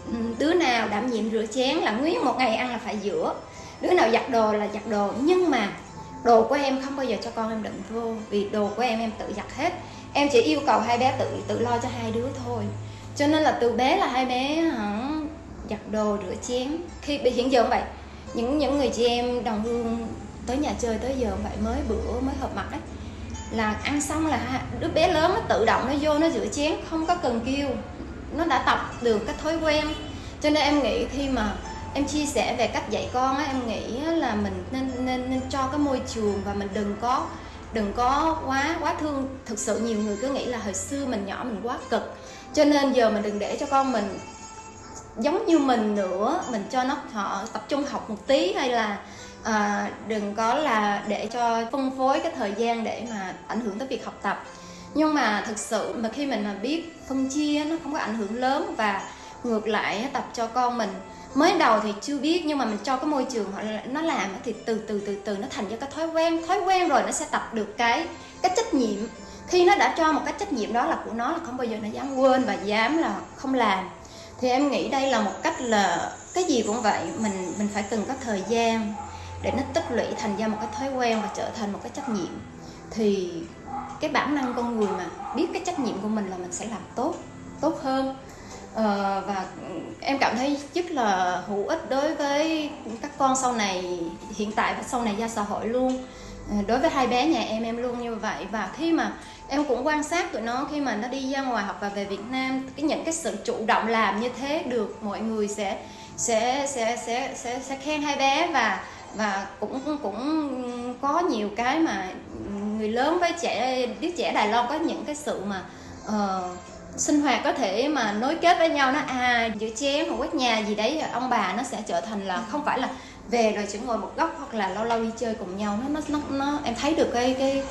ừ, đứa nào đảm nhiệm rửa chén là nguyên một ngày ăn là phải rửa. Đứa nào giặt đồ là giặt đồ. Nhưng mà đồ của em không bao giờ cho con em đựng vô. Vì đồ của em em tự giặt hết. Em chỉ yêu cầu hai bé tự tự lo cho hai đứa thôi. Cho nên là từ bé là hai bé hả, giặt đồ rửa chén. Khi bị hiện giờ vậy những những người chị em đồng hương tới nhà chơi tới giờ vậy mới bữa mới hợp mặt ấy là ăn xong là đứa bé lớn nó tự động nó vô nó rửa chén, không có cần kêu. Nó đã tập được cái thói quen. Cho nên em nghĩ khi mà em chia sẻ về cách dạy con á, em nghĩ là mình nên nên nên cho cái môi trường và mình đừng có đừng có quá quá thương thực sự. Nhiều người cứ nghĩ là hồi xưa mình nhỏ mình quá cực. Cho nên giờ mình đừng để cho con mình giống như mình nữa. Mình cho nó họ tập trung học một tí hay là à, đừng có là để cho phân phối cái thời gian để mà ảnh hưởng tới việc học tập. Nhưng mà thực sự mà khi mình mà biết phân chia nó không có ảnh hưởng lớn và ngược lại tập cho con mình. Mới đầu thì chưa biết nhưng mà mình cho cái môi trường họ nó làm thì từ từ từ từ nó thành ra cái thói quen. Thói quen rồi nó sẽ tập được cái cái trách nhiệm. Khi nó đã cho một cái trách nhiệm đó là của nó là không bao giờ nó dám quên và dám là không làm. Thì em nghĩ đây là một cách là cái gì cũng vậy mình mình phải cần có thời gian để nó tích lũy thành ra một cái thói quen và trở thành một cái trách nhiệm. Thì cái bản năng con người mà biết cái trách nhiệm của mình là mình sẽ làm tốt tốt hơn. Ờ, và em cảm thấy rất là hữu ích đối với các con sau này hiện tại và sau này ra xã hội luôn. Ờ, đối với hai bé nhà em em luôn như vậy. Và khi mà em cũng quan sát tụi nó khi mà nó đi ra ngoài hoặc là về Việt Nam cái những cái sự chủ động làm như thế được mọi người sẽ sẽ sẽ sẽ sẽ, sẽ khen hai bé và và cũng cũng có nhiều cái mà người lớn với trẻ đứa trẻ Đài Loan có những cái sự mà uh, sinh hoạt có thể mà nối kết với nhau nó à giữa chén hoặc quét nhà gì đấy ông bà nó sẽ trở thành là không phải là về rồi chỉ ngồi một góc hoặc là lâu lâu đi chơi cùng nhau. Nó nó nó, nó em thấy được cái cái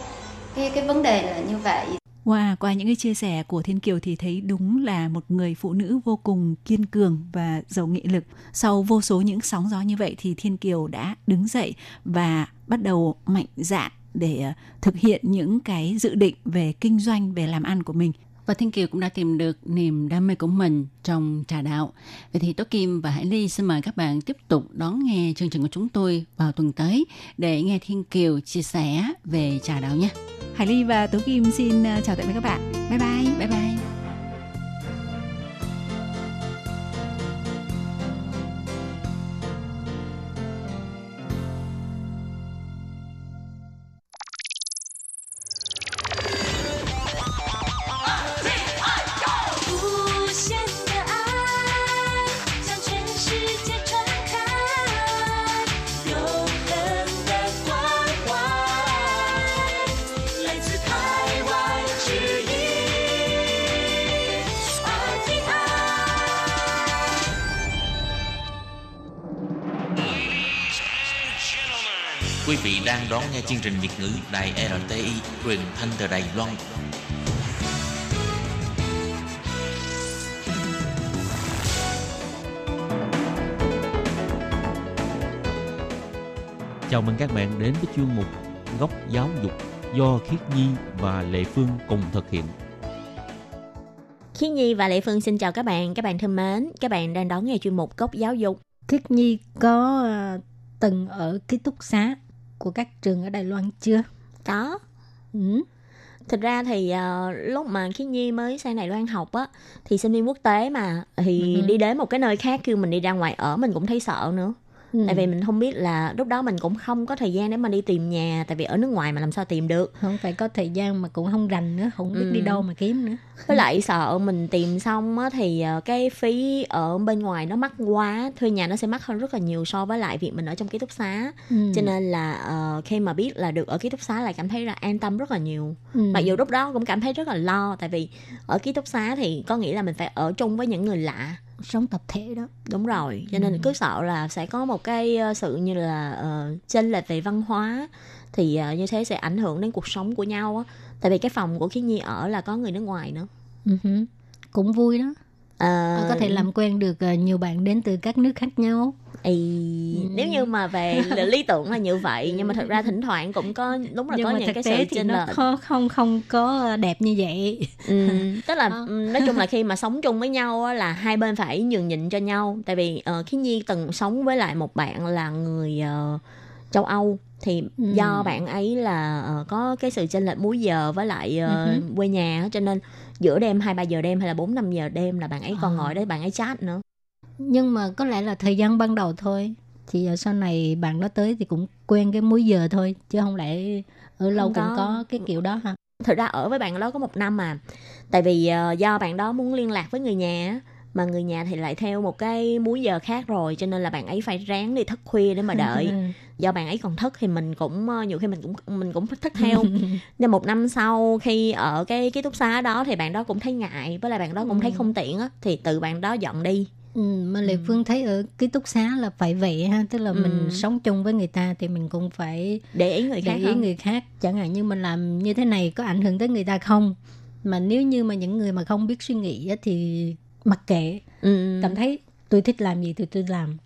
cái cái vấn đề là như vậy. Wow, qua những cái chia sẻ của Thiên Kiều thì thấy đúng là một người phụ nữ vô cùng kiên cường và giàu nghị lực. Sau vô số những sóng gió như vậy thì Thiên Kiều đã đứng dậy và bắt đầu mạnh dạn để ờ, thực hiện những cái dự định về kinh doanh, về làm ăn của mình. Và Thiên Kiều cũng đã tìm được niềm đam mê của mình trong trà đạo. Vậy thì Tố Kim và Hải Ly xin mời các bạn tiếp tục đón nghe chương trình của chúng tôi vào tuần tới để nghe Thiên Kiều chia sẻ về trà đạo nhé. Hải Ly và Tố Kim xin ờ, chào tạm biệt các bạn. Bye bye. Đang đón nghe chương trình Việt ngữ Đài RTI truyền thanh từ Đài Loan. Chào mừng các bạn đến với chuyên mục Góc giáo dục do Khiết Nhi và Lệ Phương cùng thực hiện. Khiết Nhi và Lệ Phương xin chào các bạn. Các bạn thân mến, các bạn đang đón nghe chuyên mục Góc Giáo dục. Khiết Nhi có ờ, từng ở ký túc xá của các trường ở Đài Loan chưa? Có. Ừ. Thực ra thì ờ, lúc mà Khiết Nhi mới sang Đài Loan học á thì sinh viên quốc tế mà thì Ừ. đi đến một cái nơi khác kêu mình đi ra ngoài ở mình cũng thấy sợ nữa. Ừ. Tại vì mình không biết là lúc đó mình cũng không có thời gian để mà đi tìm nhà tại vì ở nước ngoài mà làm sao tìm được. không phải có thời gian mà cũng không rành nữa, không biết Ừ. đi đâu mà kiếm nữa. Với lại sợ mình tìm xong á thì ờ, cái phí ở bên ngoài nó mắc quá, thuê nhà nó sẽ mắc hơn rất là nhiều so với lại việc mình ở trong ký túc xá. Ừ. Cho nên là ờ, khi mà biết là được ở ký túc xá lại cảm thấy là an tâm rất là nhiều. Ừ. Mặc dù lúc đó cũng cảm thấy rất là lo tại vì ở ký túc xá thì có nghĩa là mình phải ở chung với những người lạ. Sống tập thể đó. Đúng rồi, cho nên Ừ. cứ sợ là sẽ có một cái ờ, sự như là uh, chênh lệch về văn hóa thì ờ, như thế sẽ ảnh hưởng đến cuộc sống của nhau á. Tại vì cái phòng của Khiết Nhi ở là có người nước ngoài nữa. Hử. Cũng vui đó. Ờ, có thể làm quen được nhiều bạn đến từ các nước khác nhau. Ê, Ừ. nếu như mà về lý tưởng là như vậy nhưng mà thật ra thỉnh thoảng cũng có đúng là Nhưng có mà những cái sự thì chênh nó lệch không không không có đẹp như vậy. ừ, tức là Ờ. nói chung là khi mà sống chung với nhau á, là hai bên phải nhường nhịn cho nhau tại vì uh, khi nhi từng sống với lại một bạn là người ờ, châu âu thì Ừ. do bạn ấy là ờ, có cái sự chênh lệch múi giờ với lại hứ. quê nhà cho nên giữa đêm hai ba giờ đêm hay là bốn năm giờ đêm là bạn ấy còn ngồi đấy bạn ấy chat nữa Nhưng mà có lẽ là thời gian ban đầu thôi. Thì ờ, sau này bạn đó tới thì cũng quen cái múi giờ thôi. Chứ không lẽ ở lâu Không cũng có. có cái kiểu đó ha. thực ra ở với bạn đó có một năm mà tại vì ờ, do bạn đó muốn liên lạc với người nhà mà người nhà thì lại theo một cái múi giờ khác rồi cho nên là bạn ấy phải ráng đi thức khuya để mà đợi do bạn ấy còn thức thì mình cũng ờ, nhiều khi mình cũng mình cũng thức theo nên một năm sau khi ở cái ký túc xá đó thì bạn đó cũng thấy ngại với lại bạn đó cũng thấy Ừ. không tiện á thì từ bạn đó dọn đi Ừ, mà Lê Ừ. Phương thấy ở ký túc xá là phải vậy ha, tức là Ừ. mình sống chung với người ta thì mình cũng phải để ý người để khác ý hơn người khác. Chẳng hạn như mình làm như thế này có ảnh hưởng tới người ta không? Mà nếu như mà những người mà không biết suy nghĩ thì mặc kệ, ừ. cảm thấy tôi thích làm gì thì tôi làm.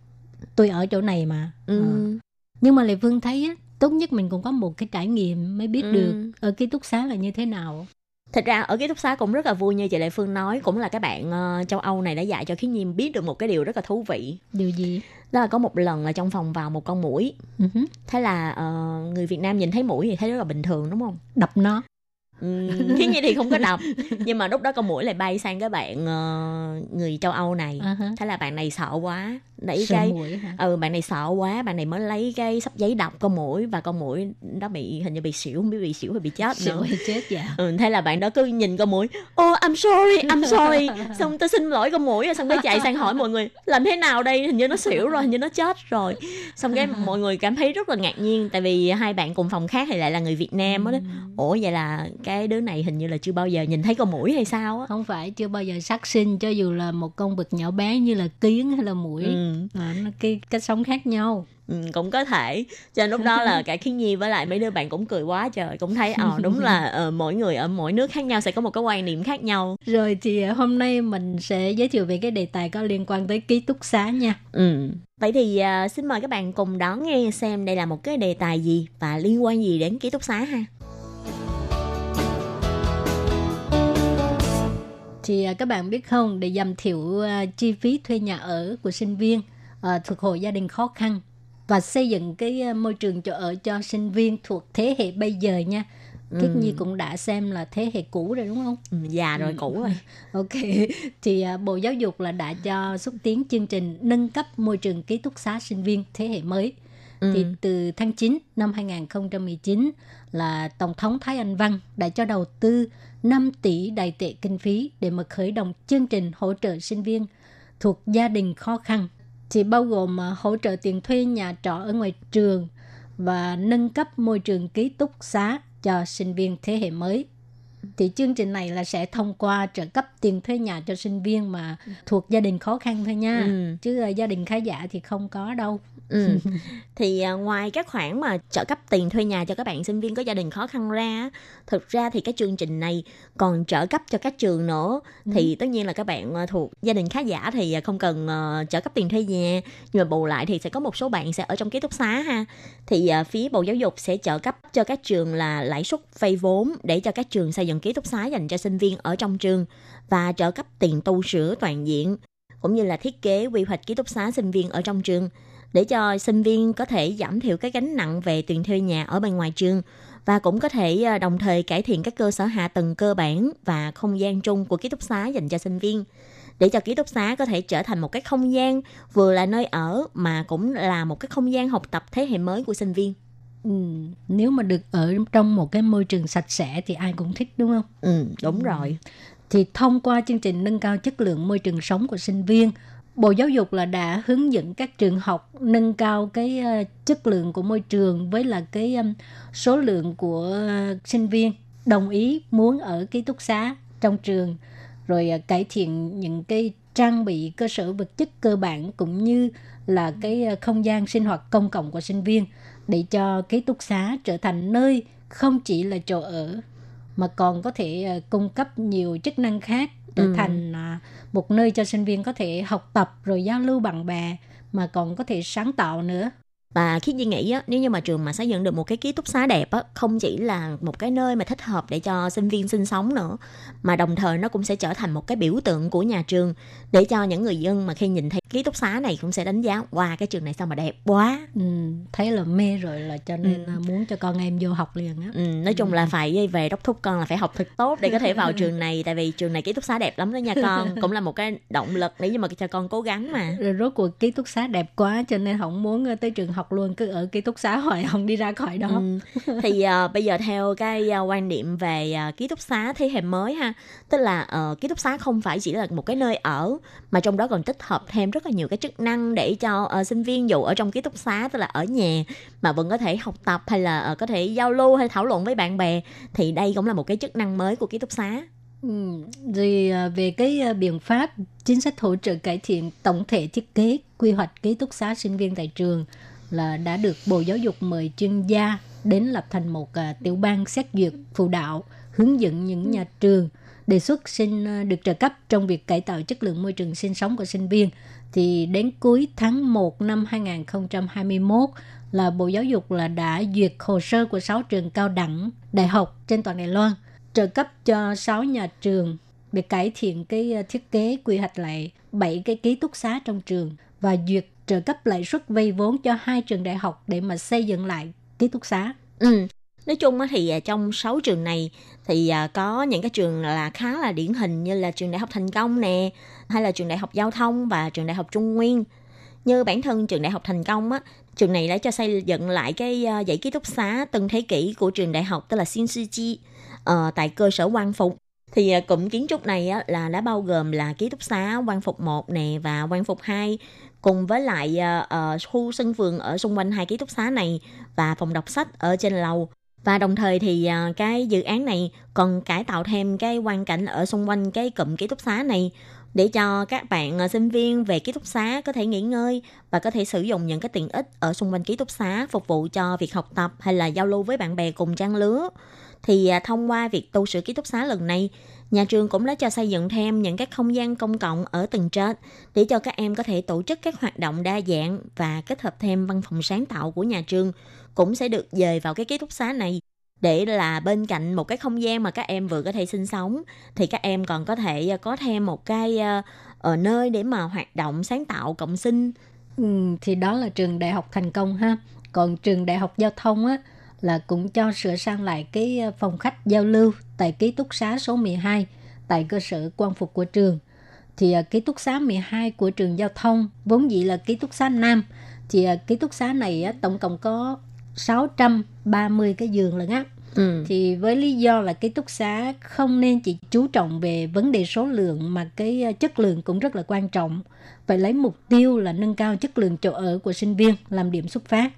Tôi ở chỗ này mà. ừ. Ờ. Nhưng mà Lê Phương thấy tốt nhất mình cũng có một cái trải nghiệm mới biết Ừ. được ở ký túc xá là như thế nào. Thật ra ở ký túc xá cũng rất là vui như chị Lệ Phương nói Cũng là các bạn ờ, châu Âu này đã dạy cho Khiết Nhi biết được một cái điều rất là thú vị Điều gì? Đó là có một lần là trong phòng vào một con Ừ hứ. Thế là ờ, người Việt Nam nhìn thấy mũi thì thấy rất là bình thường đúng không? Đập nó. Khiết Nhi thì không có đọc. Nhưng mà lúc đó con mũi lại bay sang cái bạn ờ, người châu Âu này. Ha. Thế là bạn này sợ quá. Đẩy cái hả? ừ bạn này sợ quá. Bạn này mới lấy cái sắp giấy đọc con mũi và con mũi nó bị hình như bị xỉu không biết bị xỉu hay bị chết Sợ nữa hay chết dạ. ừ, thế là bạn đó cứ nhìn con mũi. Oh I'm sorry I'm sorry. Xong tôi xin lỗi con mũi rồi xong cái chạy sang hỏi mọi người làm thế nào đây? Hình như nó xỉu rồi hình như nó chết rồi. Xong cái mọi người cảm thấy rất là ngạc nhiên tại vì hai bạn cùng phòng khác thì lại là người Việt Nam đó. Ủa vậy là cái đứa này hình như là chưa bao giờ nhìn thấy con mũi hay sao á. Không phải chưa bao giờ sát sinh cho dù là một con vật nhỏ bé như là kiến hay là muỗi ừ, à, nó cái cách sống khác nhau. Ừ, cũng có thể. Cho lúc đó là cả khiến nhi với lại mấy đứa bạn cũng cười quá trời cũng thấy ờ đúng là ờ, mỗi người ở mỗi nước khác nhau sẽ có một cái quan niệm khác nhau. Rồi thì à, hôm nay mình sẽ giới thiệu về cái đề tài có liên quan tới ký túc xá nha. Ừ. Vậy thì à, xin mời các bạn cùng đón nghe xem đây là một cái đề tài gì và liên quan gì đến ký túc xá ha. Thì à, các bạn biết không để giảm thiểu à, chi phí thuê nhà ở của sinh viên à, thuộc hộ gia đình khó khăn và xây dựng cái môi trường chỗ ở cho sinh viên thuộc thế hệ bây giờ nha Kiết Ừ. Nhi cũng đã xem là thế hệ cũ rồi đúng không? Ừ, già rồi Ừ. cũ rồi. Ok, thì à, Bộ Giáo dục là đã cho xúc tiến chương trình nâng cấp môi trường ký túc xá sinh viên thế hệ mới. Ừ. Thì từ tháng 9 năm 2019 là Tổng thống Thái Anh Văn đã cho đầu tư 5 tỷ đại tệ kinh phí để mà khởi động chương trình hỗ trợ sinh viên thuộc gia đình khó khăn. chỉ bao gồm à, hỗ trợ tiền thuê nhà trọ ở ngoài trường và nâng cấp môi trường ký túc xá cho sinh viên thế hệ mới thì chương trình này là sẽ thông qua trợ cấp tiền thuê nhà cho sinh viên mà thuộc gia đình khó khăn thôi nha. Ừ. chứ uh, gia đình khá giả thì không có đâu. Ừ. thì à, ngoài các khoản mà trợ cấp tiền thuê nhà cho các bạn sinh viên có gia đình khó khăn ra thực ra thì cái chương trình này còn trợ cấp cho các trường nữa. Thì tất nhiên là các bạn à, thuộc gia đình khá giả thì không cần trợ cấp tiền thuê nhà. Nhưng mà bù lại thì sẽ có một số bạn sẽ ở trong ký túc xá ha. Thì phía bộ giáo dục sẽ trợ cấp cho các trường là lãi suất vay vốn để cho các trường xây dựng ký túc xá dành cho sinh viên ở trong trường và trợ cấp tiền tu sửa toàn diện, cũng như là thiết kế quy hoạch ký túc xá sinh viên ở trong trường để cho sinh viên có thể giảm thiểu cái gánh nặng về tiền thuê nhà ở bên ngoài trường và cũng có thể ờ, đồng thời cải thiện các cơ sở hạ tầng cơ bản và không gian chung của ký túc xá dành cho sinh viên để cho ký túc xá có thể trở thành một cái không gian vừa là nơi ở mà cũng là một cái không gian học tập thế hệ mới của sinh viên ừ. nếu mà được ở trong một cái môi trường sạch sẽ thì ai cũng thích đúng không Ừ, đúng rồi. thì thông qua chương trình nâng cao chất lượng môi trường sống của sinh viên Bộ Giáo dục là đã hướng dẫn các trường học nâng cao cái ờ, chất lượng của môi trường với là cái số lượng của ờ, sinh viên đồng ý muốn ở ký túc xá trong trường rồi ờ, cải thiện những cái trang bị cơ sở vật chất cơ bản cũng như là cái không gian sinh hoạt công cộng của sinh viên để cho ký túc xá trở thành nơi không chỉ là chỗ ở mà còn có thể ờ, cung cấp nhiều chức năng khác trở Ừ. thành à, một nơi cho sinh viên có thể học tập rồi giao lưu bạn bè mà còn có thể sáng tạo nữa Và khi Duy nghĩ á, nếu như mà trường mà xây dựng được một cái ký túc xá đẹp á, không chỉ là một cái nơi mà thích hợp để cho sinh viên sinh sống nữa, mà đồng thời nó cũng sẽ trở thành một cái biểu tượng của nhà trường để cho những người dân mà khi nhìn thấy ký túc xá này cũng sẽ đánh giá wow cái trường này sao mà đẹp quá. ừ, thấy là mê rồi là cho nên Ừ. muốn cho con em vô học liền á Ừ, nói chung là phải về đốc thúc con là phải học thật tốt để có thể vào trường này tại vì trường này ký túc xá đẹp lắm đó nha con cũng là một cái động lực để nhưng mà cho con cố gắng mà rồi rốt cuộc ký túc xá đẹp quá cho nên không muốn ờ, tới trường học luôn cứ ở ký túc xá hoài không đi ra khỏi đó Ừ. thì ờ, bây giờ theo cái ờ, quan niệm về ờ, ký túc xá thế hệ mới ha tức là ờ, ký túc xá không phải chỉ là một cái nơi ở mà trong đó còn tích hợp thêm rất là nhiều cái chức năng để cho ờ, sinh viên dù ở trong ký túc xá tức là ở nhà mà vẫn có thể học tập hay là ờ, có thể giao lưu hay thảo luận với bạn bè thì đây cũng là một cái chức năng mới của ký túc xá Ừ, rồi về cái biện pháp chính sách hỗ trợ cải thiện tổng thể thiết kế quy hoạch ký túc xá sinh viên tại trường là đã được Bộ Giáo dục mời chuyên gia đến lập thành một uh, tiểu ban xét duyệt phụ đạo hướng dẫn những nhà trường đề xuất xin à, được trợ cấp trong việc cải tạo chất lượng môi trường sinh sống của sinh viên. Thì đến cuối tháng 1 năm 2021 là Bộ Giáo dục là đã duyệt hồ sơ của 6 trường cao đẳng, đại học trên toàn Đài Loan trợ cấp cho 6 nhà trường để cải thiện cái à, thiết kế quy hoạch lại 7 cái ký túc xá trong trường và duyệt trợ cấp lãi suất vay vốn cho hai trường đại học để mà xây dựng lại ký túc xá. Ừ. Nói chung á thì à, trong 6 trường này thì à, có những cái trường là khá là điển hình như là trường Đại học Thành Công nè, hay là trường Đại học Giao thông và trường Đại học Trung Nguyên. Như bản thân trường Đại học Thành Công á, trường này đã cho xây dựng lại cái à, dãy ký túc xá từng thế kỷ của trường đại học tức là Xin Sư Chi ờ, tại cơ sở Quang Phục. Thì cụm kiến trúc này á, là đã bao gồm là ký túc xá Quang Phục 1 nè và Quang Phục 2 cùng với lại uh, khu sân vườn ở xung quanh hai ký túc xá này và phòng đọc sách ở trên lầu và đồng thời thì uh, cái dự án này còn cải tạo thêm cái quan cảnh ở xung quanh cái cụm ký túc xá này để cho các bạn sinh viên về ký túc xá có thể nghỉ ngơi và có thể sử dụng những cái tiện ích ở xung quanh ký túc xá phục vụ cho việc học tập hay là giao lưu với bạn bè cùng trang lứa. Thì thông qua việc tu sửa ký túc xá lần này, nhà trường cũng đã cho xây dựng thêm những các không gian công cộng ở tầng trên để cho các em có thể tổ chức các hoạt động đa dạng và kết hợp thêm văn phòng sáng tạo của nhà trường cũng sẽ được dời vào cái ký túc xá này để là bên cạnh một cái không gian mà các em vừa có thể sinh sống thì các em còn có thể ờ, có thêm một cái ở nơi để mà hoạt động sáng tạo cộng sinh Ừ, thì đó là trường đại học thành công ha. Còn trường đại học giao thông á là cũng cho sửa sang lại cái ờ, phòng khách giao lưu tại ký túc xá số 12 tại cơ sở quan phục của trường. Thì ờ, ký túc xá 12 của trường giao thông vốn dĩ là ký túc xá nam. Thì ờ, ký túc xá này tổng cộng có 630 cái giường lận á. ừ. Thì với lý do là ký túc xá không nên chỉ chú trọng về vấn đề số lượng mà cái chất lượng cũng rất là quan trọng. Phải lấy mục tiêu là nâng cao chất lượng chỗ ở của sinh viên làm điểm xuất phát.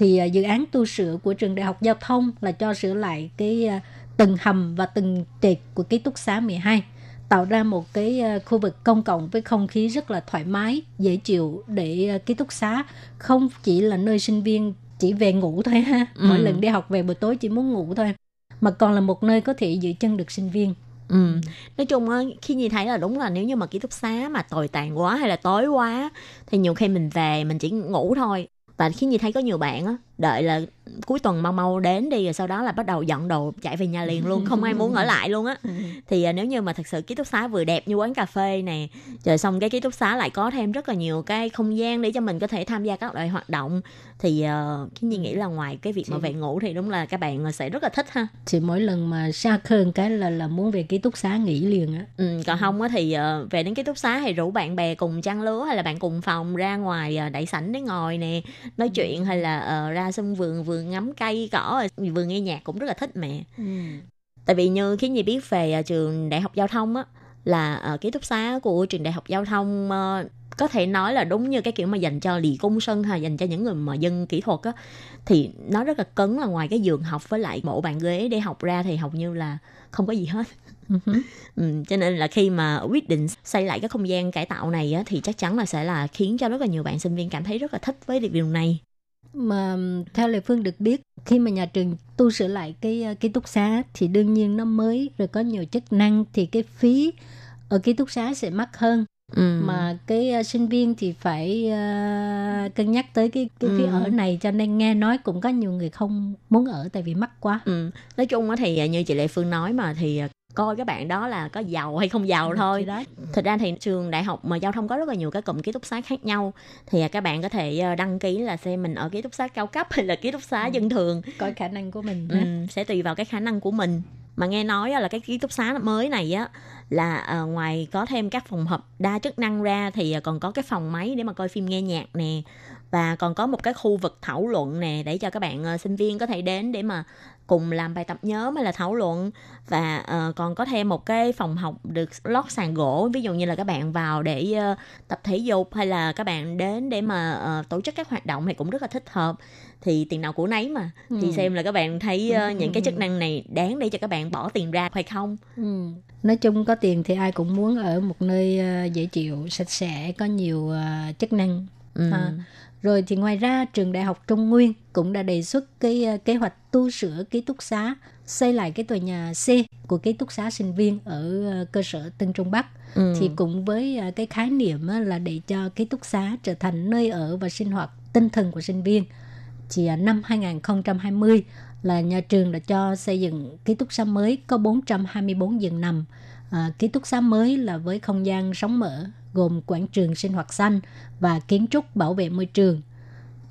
Thì ờ, dự án tu sửa của trường đại học giao thông là cho sửa lại cái ờ, từng hầm và từng trệt của ký túc xá 12 tạo ra một cái ờ, khu vực công cộng với không khí rất là thoải mái, dễ chịu để ký túc xá không chỉ là nơi sinh viên chỉ về ngủ thôi ha. Ừ. Mỗi lần đi học về buổi tối chỉ muốn ngủ thôi, mà còn là một nơi có thể giữ chân được sinh viên. Ừ. Nói chung á, khi Nhi thấy là đúng là nếu như mà ký túc xá mà tồi tàn quá hay là tối quá thì nhiều khi mình về mình chỉ ngủ thôi. Và khi Nhi thấy có nhiều bạn á, đợi là cuối tuần mau mau đến đi rồi sau đó là bắt đầu dọn đồ chạy về nhà liền luôn, không ai muốn ở lại luôn á. Thì à, nếu như mà thật sự ký túc xá vừa đẹp như quán cà phê nè, rồi xong cái ký túc xá lại có thêm rất là nhiều cái không gian để cho mình có thể tham gia các loại hoạt động thì uh, khi Nhi nghĩ là ngoài cái việc mà về ngủ thì đúng là các bạn sẽ rất là thích ha. Thì mỗi lần mà xa khơn cái là là muốn về ký túc xá nghỉ liền á. Ừ, còn không á thì uh, về đến ký túc xá thì rủ bạn bè cùng trang lứa hay là bạn cùng phòng ra ngoài uh, đại sảnh để ngồi nè nói chuyện hay là uh, ra sân vườn vừa ngắm cây cỏ vừa nghe nhạc cũng rất là thích mẹ Ừ. tại vì như khi nhi biết về uh, trường đại học giao thông á là uh, ký túc xá của trường đại học giao thông uh, có thể nói là đúng như cái kiểu mà dành cho lì công sân hay dành cho những người mà dân kỹ thuật á thì nó rất là cấn là ngoài cái giường học với lại bộ bàn ghế để học ra thì hầu như là không có gì hết Ừ, cho nên là khi mà quyết định xây lại cái không gian cải tạo này á, thì chắc chắn là sẽ là khiến cho rất là nhiều bạn sinh viên cảm thấy rất là thích với điều này. Mà theo Lê Phương được biết, khi mà nhà trường tu sửa lại cái ờ, ký túc xá thì đương nhiên nó mới rồi có nhiều chức năng thì cái phí ở ký túc xá sẽ mắc hơn. Ừ. Mà cái ờ, sinh viên thì phải ờ, cân nhắc tới cái cái phí Ừ. ở này cho nên nghe nói cũng có nhiều người không muốn ở tại vì mắc quá. Ừ. Nói chung thì à, như chị Lệ Phương nói mà thì à, coi các bạn đó là có giàu hay không giàu thôi. Thì đó. Thực ra thì trường đại học mà giao thông có rất là nhiều cái cụm ký túc xá khác nhau thì à, các bạn có thể à, đăng ký là xem mình ở ký túc xá cao cấp hay là ký túc xá dân thường Coi khả năng của mình. Ừ, sẽ tùy vào cái khả năng của mình mà nghe nói á, là cái ký túc xá mới này á là ờ, ngoài có thêm các phòng họp đa chức năng ra thì ờ, còn có cái phòng máy để mà coi phim nghe nhạc nè và còn có một cái khu vực thảo luận nè để cho các bạn ờ, sinh viên có thể đến để mà cùng làm bài tập nhóm hay là thảo luận và ờ, còn có thêm một cái phòng học được lót sàn gỗ ví dụ như là các bạn vào để ờ, tập thể dục hay là các bạn đến để mà ờ, tổ chức các hoạt động thì cũng rất là thích hợp thì tiền nào của nấy mà thì Ừ. xem là các bạn thấy ờ, những cái chức năng này đáng để cho các bạn bỏ tiền ra hay không Ừ. Nói chung có tiền thì ai cũng muốn ở một nơi ờ, dễ chịu, sạch sẽ, có nhiều ờ, chức năng. Ừ. À, rồi thì ngoài ra trường Đại học Trung Nguyên cũng đã đề xuất cái ờ, kế hoạch tu sửa ký túc xá, xây lại cái tòa nhà C của ký túc xá sinh viên ở ờ, cơ sở Tân Trung Bắc. Ừ. Thì cũng với ờ, cái khái niệm là để cho ký túc xá trở thành nơi ở và sinh hoạt tinh thần của sinh viên. Thì à, năm 2020 là nhà trường đã cho xây dựng ký túc xá mới có 424 giường nằm. À, ký túc xá mới là với không gian sống mở gồm quảng trường sinh hoạt xanh và kiến trúc bảo vệ môi trường.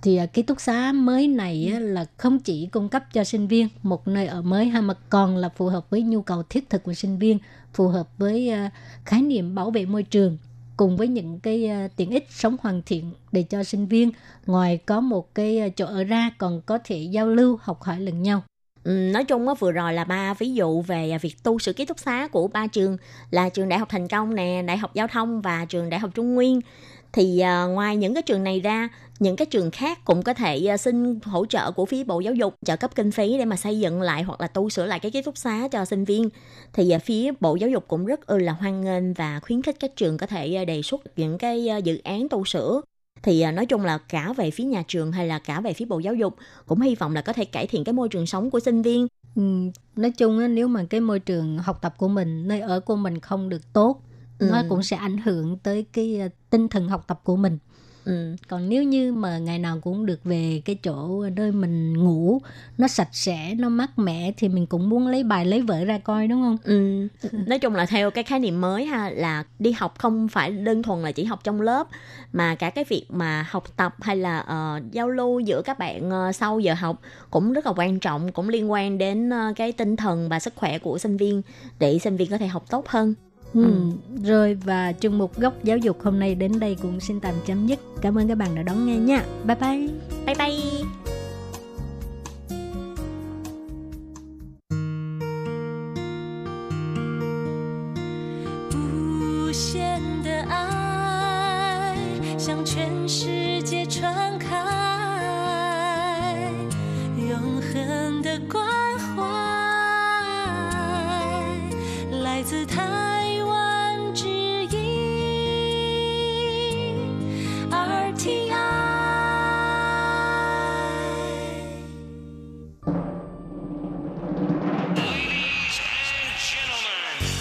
Thì à, ký túc xá mới này là không chỉ cung cấp cho sinh viên một nơi ở mới ha mà còn là phù hợp với nhu cầu thiết thực của sinh viên, phù hợp với à, khái niệm bảo vệ môi trường cùng với những cái à, tiện ích sống hoàn thiện để cho sinh viên ngoài có một cái chỗ ở ra còn có thể giao lưu học hỏi lẫn nhau. Ừ, nói chung á, vừa rồi là ba ví dụ về việc tu sửa ký túc xá của ba trường là trường đại học thành công nè, đại học giao thông và trường đại học trung nguyên. Thì à, ngoài những cái trường này ra, những cái trường khác cũng có thể à, xin hỗ trợ của phía bộ giáo dục trợ cấp kinh phí để mà xây dựng lại hoặc là tu sửa lại cái ký túc xá cho sinh viên. Thì à, phía bộ giáo dục cũng rất ư là hoan nghênh và khuyến khích các trường có thể đề xuất những cái dự án tu sửa thì à, nói chung là cả về phía nhà trường hay là cả về phía bộ giáo dục cũng hy vọng là có thể cải thiện cái môi trường sống của sinh viên Ừ, nói chung á, nếu mà cái môi trường học tập của mình, nơi ở của mình không được tốt, nó Ừ. cũng sẽ ảnh hưởng tới cái à, tinh thần học tập của mình. Ừ. Còn nếu như mà ngày nào cũng được về cái chỗ nơi mình ngủ, nó sạch sẽ, nó mát mẻ thì mình cũng muốn lấy bài lấy vở ra coi đúng không? Ừ. Nói chung là theo cái khái niệm mới ha là đi học không phải đơn thuần là chỉ học trong lớp mà cả cái việc mà học tập hay là uh, giao lưu giữa các bạn uh, sau giờ học cũng rất là quan trọng cũng liên quan đến uh, cái tinh thần và sức khỏe của sinh viên để sinh viên có thể học tốt hơn. Ừ. Rồi và chương mục góc giáo dục hôm nay đến đây cũng xin tạm chấm dứt. Cảm ơn các bạn đã đón nghe nha. Bye bye. Bye bye. Hãy subscribe cho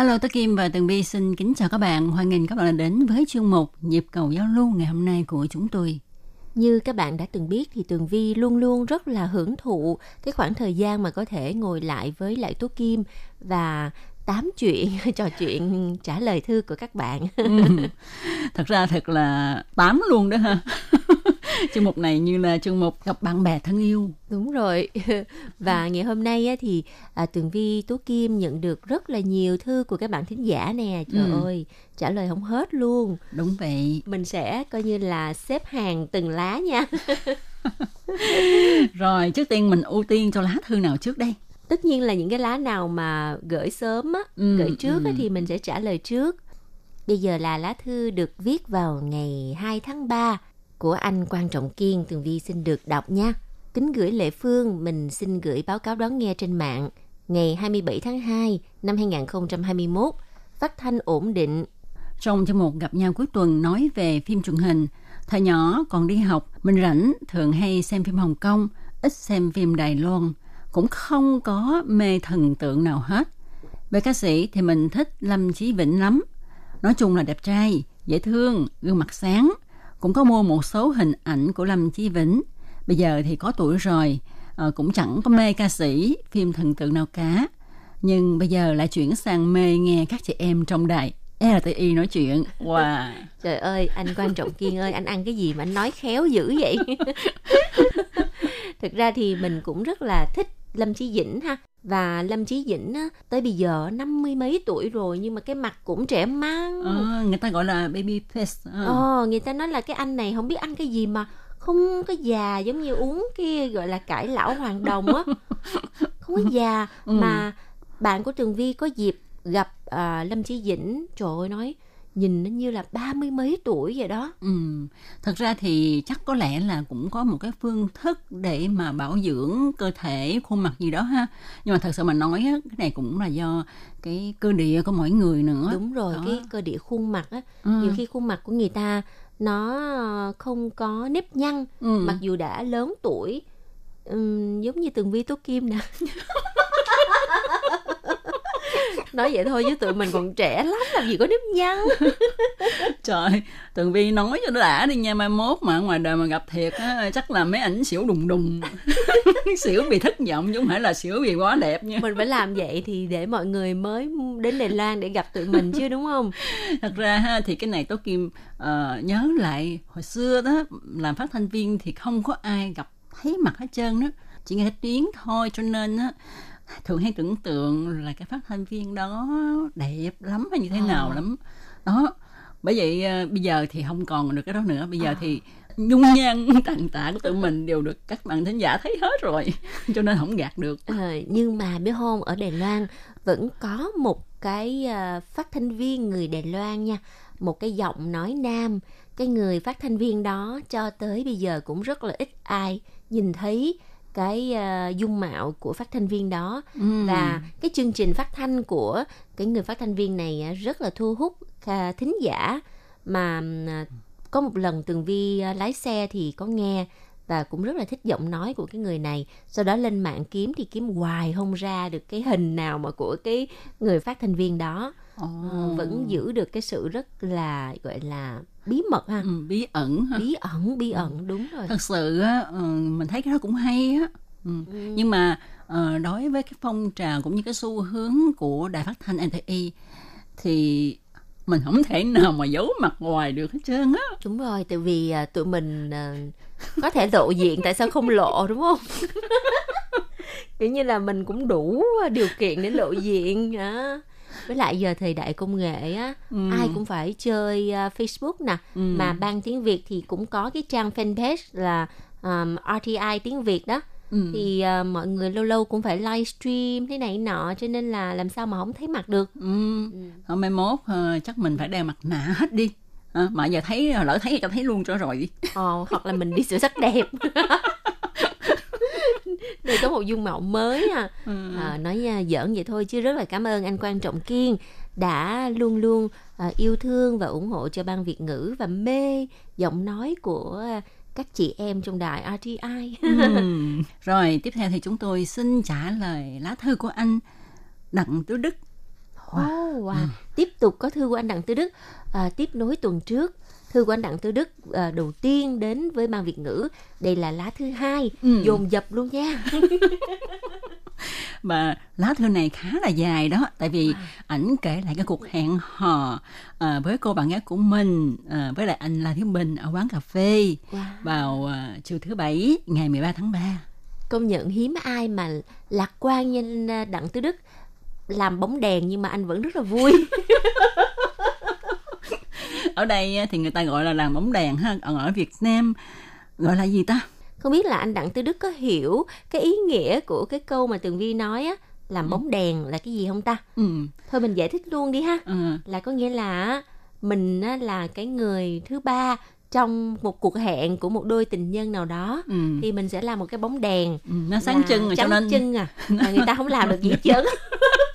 Hello, Tố Kim và Tường Vi xin kính chào các bạn. Hoan nghênh các bạn đã đến với chuyên mục Nhịp cầu giao lưu ngày hôm nay của chúng tôi. Như các bạn đã từng biết thì Tường Vi luôn luôn rất là hưởng thụ cái khoảng thời gian mà có thể ngồi lại với lại Tố Kim và tám chuyện, trò chuyện trả lời thư của các bạn. Ừ. Thật ra thật là tám luôn đó ha. chương mục này như là chương mục gặp bạn bè thân yêu. Đúng rồi. Và ngày hôm nay á, thì à, Tường Vi Tố Kim nhận được rất là nhiều thư của các bạn thính giả nè. Trời Ừ. ơi, trả lời không hết luôn. Đúng vậy. Mình sẽ coi như là xếp hàng từng lá nha. Rồi, trước tiên mình ưu tiên cho lá thư nào trước đây? Tất nhiên là những cái lá nào mà gửi sớm á, Ừ, gửi trước á, ừ. thì mình sẽ trả lời trước. Bây giờ là lá thư được viết vào ngày 2 tháng 3 của anh Quan Trọng Kiên. Tường Vi xin được đọc nha. Kính gửi Lệ Phương, mình xin gửi báo cáo đón nghe trên mạng ngày 27 tháng 2 năm 2021. Phát thanh ổn định, Trong chương mục gặp nhau cuối tuần nói về phim truyền hình, thời nhỏ còn đi học, mình rảnh thường hay xem phim Hồng Kông, ít xem phim Đài Loan, cũng không có mê thần tượng nào hết. Về ca sĩ thì mình thích Lâm Chí Vĩnh lắm. Nói chung là đẹp trai, dễ thương, gương mặt sáng. Cũng có mua một số hình ảnh của Lâm Chí Vĩnh. Bây giờ thì có tuổi rồi, ờ, cũng chẳng có mê ca sĩ, phim thần tượng nào cả. Nhưng bây giờ lại chuyển sang mê nghe các chị em trong đài RTI nói chuyện. Wow. Trời ơi, anh Quan Trọng Kiên ơi, anh ăn cái gì mà anh nói khéo dữ vậy? Thực ra thì mình cũng rất là thích Lâm Chí Dĩnh ha. Và Lâm Chí Dĩnh á, tới bây giờ năm mươi mấy tuổi rồi nhưng mà cái mặt cũng trẻ măng. Ờ, người ta gọi là baby face. Ờ. Ờ, người ta nói là cái anh này không biết ăn cái gì mà không có già giống như uống cái gọi là cải lão hoàng đồng á. Không có già Ừ. mà bạn của Tường Vi có dịp gặp à, Lâm Chí Dĩnh, trời ơi nói nhìn nó như là ba mươi mấy tuổi vậy đó. Ừ. Thật ra thì chắc có lẽ là cũng có một cái phương thức để mà bảo dưỡng cơ thể, khuôn mặt gì đó ha. Nhưng mà thật sự mà nói á, cái này cũng là do cái cơ địa của mỗi người nữa. Đúng rồi, Đó. cái cơ địa khuôn mặt á, Ừ. nhiều khi khuôn mặt của người ta nó ờ, không có nếp nhăn Ừ. mặc dù đã lớn tuổi. Ừm, giống như Tường Vi Tố Kim nè. nói vậy thôi chứ tụi mình còn trẻ lắm làm gì có nếp nhăn Trời, Tường Vi nói cho nó đã đi nha, mai mốt mà ngoài đời mà gặp thiệt á, chắc là mấy ảnh xỉu đùng đùng. xỉu vì thất vọng chứ không phải là xỉu vì quá đẹp nha. mình phải làm vậy thì để mọi người mới đến Đài Loan để gặp tụi mình chứ đúng không Thật ra ha, thì cái này Tố Kim ờ, nhớ lại hồi xưa đó làm phát thanh viên thì không có ai gặp thấy mặt hết trơn đó chỉ nghe tiếng thôi cho nên á thường hay tưởng tượng là cái phát thanh viên đó đẹp lắm hay như thế nào Ờ. lắm. Đó bởi vậy ờ, bây giờ thì không còn được cái đó nữa. Bây giờ Ờ. thì nhung nhan tàn tạ của tụi mình đều được các bạn thính giả thấy hết rồi cho nên không gạt được. Ờ, nhưng mà biết không ở Đài Loan vẫn có một cái ờ, phát thanh viên người Đài Loan nha một cái giọng nói nam. Cái người phát thanh viên đó cho tới bây giờ cũng rất là ít ai nhìn thấy cái ờ, dung mạo của phát thanh viên đó Ừ. và cái chương trình phát thanh của cái người phát thanh viên này á, rất là thu hút à, thính giả mà à, có một lần tường vi lái xe thì có nghe và cũng rất là thích giọng nói của cái người này sau đó lên mạng kiếm thì kiếm hoài không ra được cái hình nào mà của cái người phát thanh viên đó. Ờ, vẫn giữ được cái sự rất là gọi là bí mật ha? Ừ, bí ẩn ha. bí ẩn bí ẩn đúng rồi. Thật sự á ờ, mình thấy cái đó cũng hay á. Ừ. nhưng mà ờ, đối với cái phong trào cũng như cái xu hướng của đài phát thanh NTI thì mình không thể nào mà giấu mặt ngoài được hết trơn á. Đúng rồi tại vì à, tụi mình à, có thể lộ diện tại sao không lộ đúng không? Kiểu như là mình cũng đủ điều kiện để lộ diện á với lại giờ thời đại công nghệ á Ừ. ai cũng phải chơi à, Facebook nè Ừ. mà ban tiếng Việt thì cũng có cái trang fanpage là um, RTI tiếng Việt đó Ừ. thì à, mọi người lâu lâu cũng phải livestream thế này nọ cho nên là làm sao mà không thấy mặt được Ừ. Thôi mai mốt ờ, chắc mình phải đeo mặt nạ hết đi à, mà giờ thấy lỡ thấy cho thấy luôn cho rồi đi Ờ, hoặc là mình đi sửa sắc đẹp để có một dung mạo mới à. Ừ. à nói à, giỡn vậy thôi chứ rất là cảm ơn anh quan trọng kiên đã luôn luôn à, yêu thương và ủng hộ cho ban việt ngữ và mê giọng nói của à, các chị em trong đài RTI Ừm. rồi tiếp theo thì chúng tôi xin trả lời lá thư của anh đặng tứ đức Oh, wow. Tiếp tục có thư của anh Đặng Tư Đức à, tiếp nối tuần trước. Thư của anh Đặng Tư Đức à, đầu tiên đến với ban Việt ngữ. Đây là lá thứ hai, Ừ. dồn dập luôn nha. và lá thư này khá là dài đó tại vì ảnh kể lại cái cuộc hẹn hò à, với cô bạn gái của mình à, với lại anh La Thiếu Bình ở quán cà phê Wow. vào à, chiều thứ bảy ngày 13 tháng 3 Công nhận hiếm ai mà lạc quan như à, Đặng Tư Đức làm bóng đèn nhưng mà anh vẫn rất là vui. ở đây á, thì người ta gọi là làm bóng đèn ha còn ở Việt Nam gọi là gì ta Không biết là anh Đặng Tư Đức có hiểu cái ý nghĩa của cái câu mà Tường Vi nói á, làm bóng đèn là cái gì không ta? ừ. Thôi mình giải thích luôn đi ha. ừ. là có nghĩa là mình á, là cái người thứ ba trong một cuộc hẹn của một đôi tình nhân nào đó Ừ. thì mình sẽ làm một cái bóng đèn Ừ, nó sáng trưng rồi cho nên chân à mà người ta không làm được gì hết trơn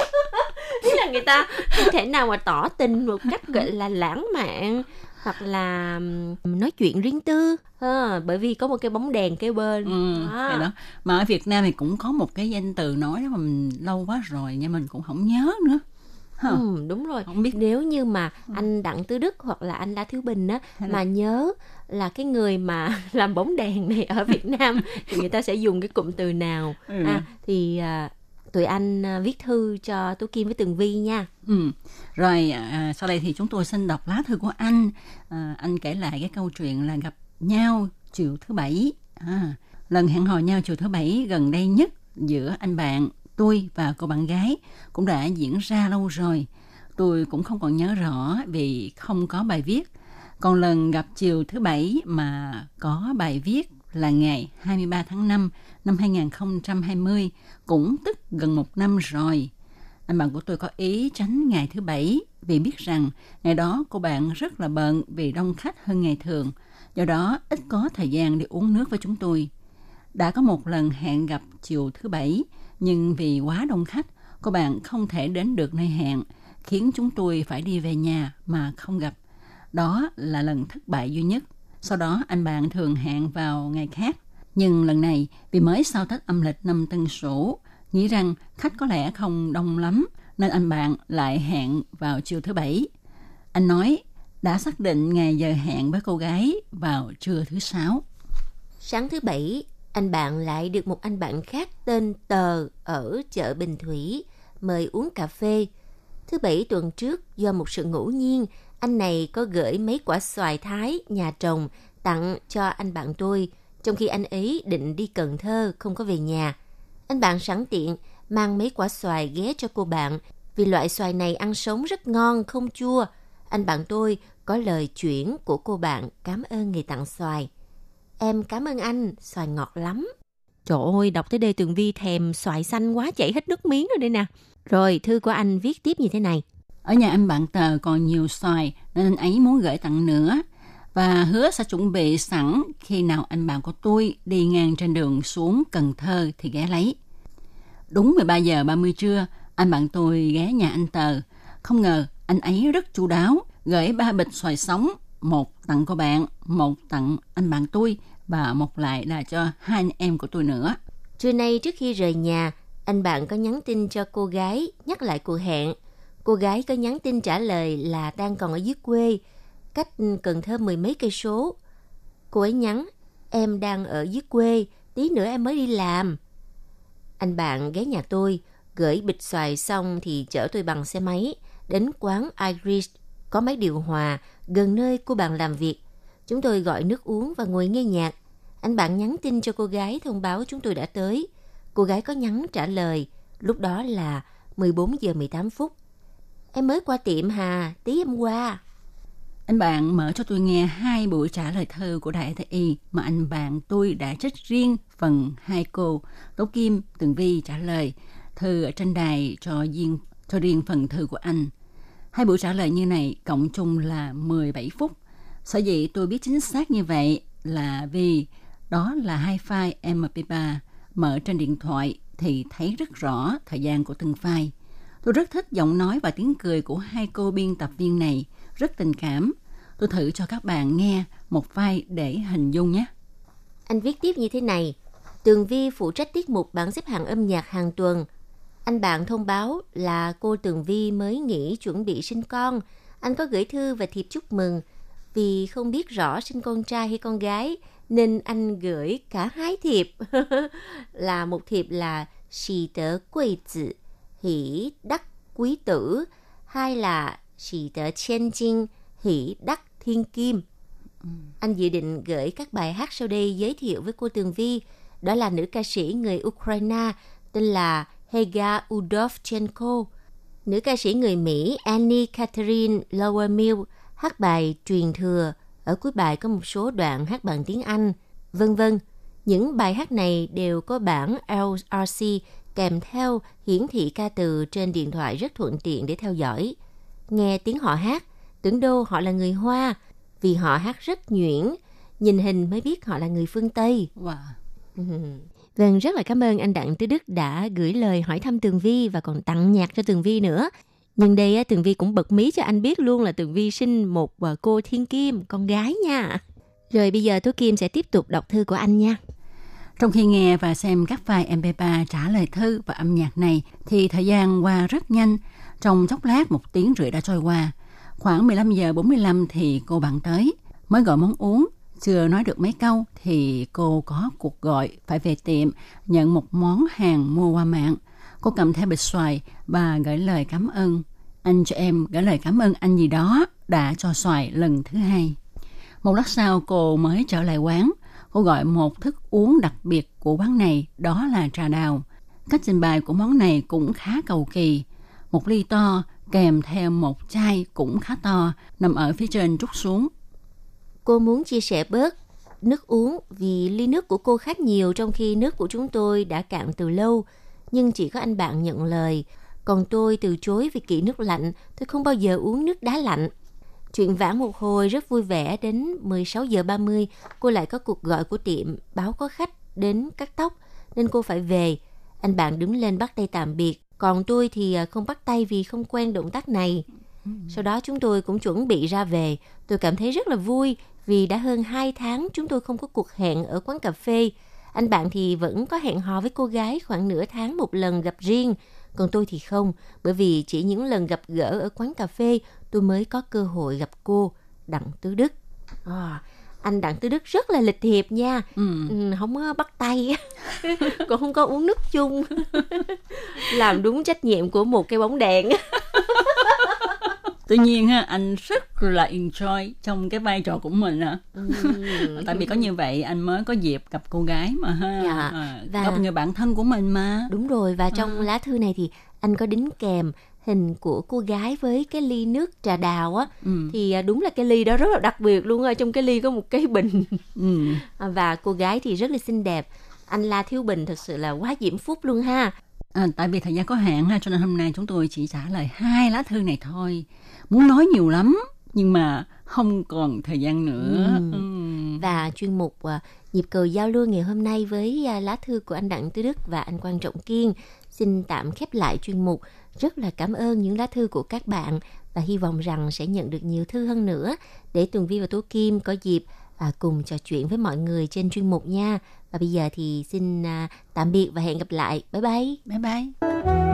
Là người ta không thể nào mà tỏ tình một cách gọi là lãng mạn hoặc là nói chuyện riêng tư. Ha, bởi vì có một cái bóng đèn kế bên. Ừ, Đó. thì đó. Mà ở Việt Nam thì cũng có một cái danh từ nói mà mình lâu quá rồi nhưng mình cũng không nhớ nữa. Ừ, đúng rồi. Không biết. Nếu như mà anh Đặng Tứ Đức hoặc là anh La Thiếu Bình á Hay là- mà nhớ là cái người mà làm bóng đèn này ở Việt Nam thì người ta sẽ dùng cái cụm từ nào? Ừ. à, thì à, tụi anh à, viết thư cho Tú Kim với Tường Vi nha Ừ. Rồi à, à, sau đây thì chúng tôi xin đọc lá thư của anh. À, anh kể lại cái câu chuyện là gặp nhau chiều thứ bảy. À, lần hẹn hò nhau chiều thứ bảy gần đây nhất giữa anh bạn, tôi và cô bạn gái cũng đã diễn ra lâu rồi. Tôi cũng không còn nhớ rõ vì không có bài viết. Còn lần gặp chiều thứ bảy mà có bài viết là ngày 23 tháng 5 năm 2020, cũng tức gần một năm rồi. Anh bạn của tôi có ý tránh ngày thứ bảy vì biết rằng ngày đó cô bạn rất là bận vì đông khách hơn ngày thường. Do đó ít có thời gian để uống nước với chúng tôi. Đã có một lần hẹn gặp chiều thứ bảy nhưng vì quá đông khách cô bạn không thể đến được nơi hẹn khiến chúng tôi phải đi về nhà mà không gặp. Đó là lần thất bại duy nhất. Sau đó anh bạn thường hẹn vào ngày khác. Nhưng lần này, vì mới sau Tết âm lịch năm Tân Sửu, nghĩ rằng khách có lẽ không đông lắm, nên anh bạn lại hẹn vào chiều thứ bảy. Anh nói, đã xác định ngày giờ hẹn với cô gái vào trưa thứ sáu. sáng thứ bảy, anh bạn lại được một anh bạn khác tên Tờ ở chợ Bình Thủy mời uống cà phê thứ bảy tuần trước, do một sự ngẫu nhiên, anh này có gửi mấy quả xoài thái nhà trồng tặng cho anh bạn tôi trong khi anh ấy định đi Cần Thơ không có về nhà anh bạn sẵn tiện mang mấy quả xoài ghé cho cô bạn vì loại xoài này ăn sống rất ngon không chua anh bạn tôi có lời chuyển của cô bạn cảm ơn người tặng xoài Em cảm ơn anh, xoài ngọt lắm. Trời ơi, đọc tới đây Tường Vi thèm xoài xanh quá chảy hết nước miếng rồi đây nè. Rồi, thư của anh viết tiếp như thế này. Ở nhà anh bạn Tờ còn nhiều xoài nên anh ấy muốn gửi tặng nữa và hứa sẽ chuẩn bị sẵn khi nào anh bạn của tôi đi ngang trên đường xuống Cần Thơ thì ghé lấy. Đúng 13 giờ 30 trưa, anh bạn tôi ghé nhà anh Tờ. Không ngờ anh ấy rất chu đáo, gửi ba bịch xoài sống, một tặng cô bạn, một tặng anh bạn tôi và một lại là cho hai anh em của tôi nữa. Trưa nay trước khi rời nhà, anh bạn có nhắn tin cho cô gái nhắc lại cuộc hẹn. Cô gái có nhắn tin trả lời là đang còn ở dưới quê, cách Cần Thơ mười mấy cây số. Cô ấy nhắn, em đang ở dưới quê, tí nữa em mới đi làm. Anh bạn ghé nhà tôi, gửi bịch xoài xong thì chở tôi bằng xe máy đến quán Irish có máy điều hòa gần nơi cô bạn làm việc. Chúng tôi gọi nước uống và ngồi nghe nhạc. Anh bạn nhắn tin cho cô gái thông báo chúng tôi đã tới. Cô gái có nhắn trả lời, lúc đó là 14 giờ 18 phút. Em mới qua tiệm Hà, tí em qua. Anh bạn mở cho tôi nghe hai buổi trả lời thơ của Đại Y mà anh bạn tôi đã trích riêng phần hai cô Tố Kim, Tường Vi trả lời thư ở trên đài cho riêng cho riêng phần thư của anh. Hai buổi trả lời như này cộng chung là 17 phút. Sở dĩ tôi biết chính xác như vậy là vì đó là hai file MP3 mở trên điện thoại thì thấy rất rõ thời gian của từng file. Tôi rất thích giọng nói và tiếng cười của hai cô biên tập viên này, rất tình cảm. Tôi thử cho các bạn nghe một vai để hình dung nhé. Anh viết tiếp như thế này. Tường Vi phụ trách tiết mục bảng xếp hạng âm nhạc hàng tuần. Anh bạn thông báo là cô Tường Vi mới nghỉ chuẩn bị sinh con. Anh có gửi thư và thiệp chúc mừng. Vì không biết rõ sinh con trai hay con gái, nên anh gửi cả hai thiệp. là một thiệp là xì tớ quỳ tử, hỷ đắc quý tử, hai là xì tớ 千金, hỷ đắc thiên kim. Anh dự định gửi các bài hát sau đây giới thiệu với cô Tường Vi. Đó là nữ ca sĩ người Ukraine tên là Hega Udovchenko. Nữ ca sĩ người Mỹ Annie Catherine Lowermill hát bài Truyền Thừa. Ở cuối bài có một số đoạn hát bằng tiếng Anh, vân vân. Những bài hát này đều có bản LRC kèm theo hiển thị ca từ trên điện thoại rất thuận tiện để theo dõi. Nghe tiếng họ hát, tưởng đâu họ là người Hoa, vì họ hát rất nhuyễn, nhìn hình mới biết họ là người phương Tây. Wow. Vâng, rất là cảm ơn anh Đặng Tứ Đức đã gửi lời hỏi thăm Tường Vi và còn tặng nhạc cho Tường Vi nữa. Nhưng đây Tường Vi cũng bật mí cho anh biết luôn là Tường Vi sinh một ờ, cô Thiên Kim, con gái nha. Rồi bây giờ Tố Kim sẽ tiếp tục đọc thư của anh nha. Trong khi nghe và xem các file MP3 trả lời thư và âm nhạc này thì thời gian qua rất nhanh. Trong chốc lát một tiếng rưỡi đã trôi qua. Khoảng 15 giờ 45 thì cô bạn tới. Mới gọi món uống. Chưa nói được mấy câu thì cô có cuộc gọi, phải về tiệm, nhận một món hàng mua qua mạng. Cô cầm theo bịch xoài và gửi lời cảm ơn. Anh cho em gửi lời cảm ơn anh gì đó, đã cho xoài lần thứ hai. Một lát sau cô mới trở lại quán. Cô gọi một thức uống đặc biệt của quán này, đó là trà đào. Cách trình bày của món này cũng khá cầu kỳ. Một ly to kèm theo một chai cũng khá to nằm ở phía trên trút xuống. Cô muốn chia sẻ bớt nước uống vì ly nước của cô khác nhiều trong khi nước của chúng tôi đã cạn từ lâu. Nhưng chỉ có anh bạn nhận lời. Còn tôi từ chối vì kỹ nước lạnh, tôi không bao giờ uống nước đá lạnh. Chuyện vãn một hồi rất vui vẻ đến 16 giờ 30, cô lại có cuộc gọi của tiệm báo có khách đến cắt tóc nên cô phải về. Anh bạn đứng lên bắt tay tạm biệt, còn tôi thì à, không bắt tay vì không quen động tác này. Sau đó chúng tôi cũng chuẩn bị ra về. Tôi cảm thấy rất là vui vì đã hơn 2 tháng chúng tôi không có cuộc hẹn ở quán cà phê. Anh bạn thì vẫn có hẹn hò với cô gái khoảng nửa tháng một lần gặp riêng. Còn tôi thì không, bởi vì chỉ những lần gặp gỡ ở quán cà phê tôi mới có cơ hội gặp cô, Đặng Tứ Đức. À, anh Đặng Tứ Đức rất là lịch thiệp nha, Ừ. ừ, không có bắt tay, cũng không có uống nước chung, làm đúng trách nhiệm của một cái bóng đèn. Tuy nhiên ha, anh rất là enjoy trong cái vai trò của mình à. Tại vì có như vậy anh mới có dịp gặp cô gái mà ha. Dạ, À, và- Gặp người bạn thân của mình mà. Đúng rồi và trong lá thư này thì anh có đính kèm hình của cô gái với cái ly nước trà đào á Ừ. thì à, đúng là cái ly đó rất là đặc biệt luôn á trong cái ly có một cái bình Ừ. À, và cô gái thì rất là xinh đẹp anh La Thiếu Bình thật sự là quá diễm phúc luôn ha À, tại vì thời gian có hạn ha, cho nên hôm nay chúng tôi chỉ trả lời hai lá thư này thôi. Muốn nói nhiều lắm, nhưng mà không còn thời gian nữa. Ừ. Ừ. và chuyên mục à, nhịp cầu giao lưu ngày hôm nay với à, lá thư của anh Đặng Tư Đức và anh Quang Trọng Kiên xin tạm khép lại chuyên mục rất là cảm ơn những lá thư của các bạn và hy vọng rằng sẽ nhận được nhiều thư hơn nữa. Để Tường Vi và Tố Kim có dịp à, cùng trò chuyện với mọi người trên chuyên mục nha. Và bây giờ thì xin à, tạm biệt và hẹn gặp lại. Bye bye. Bye bye.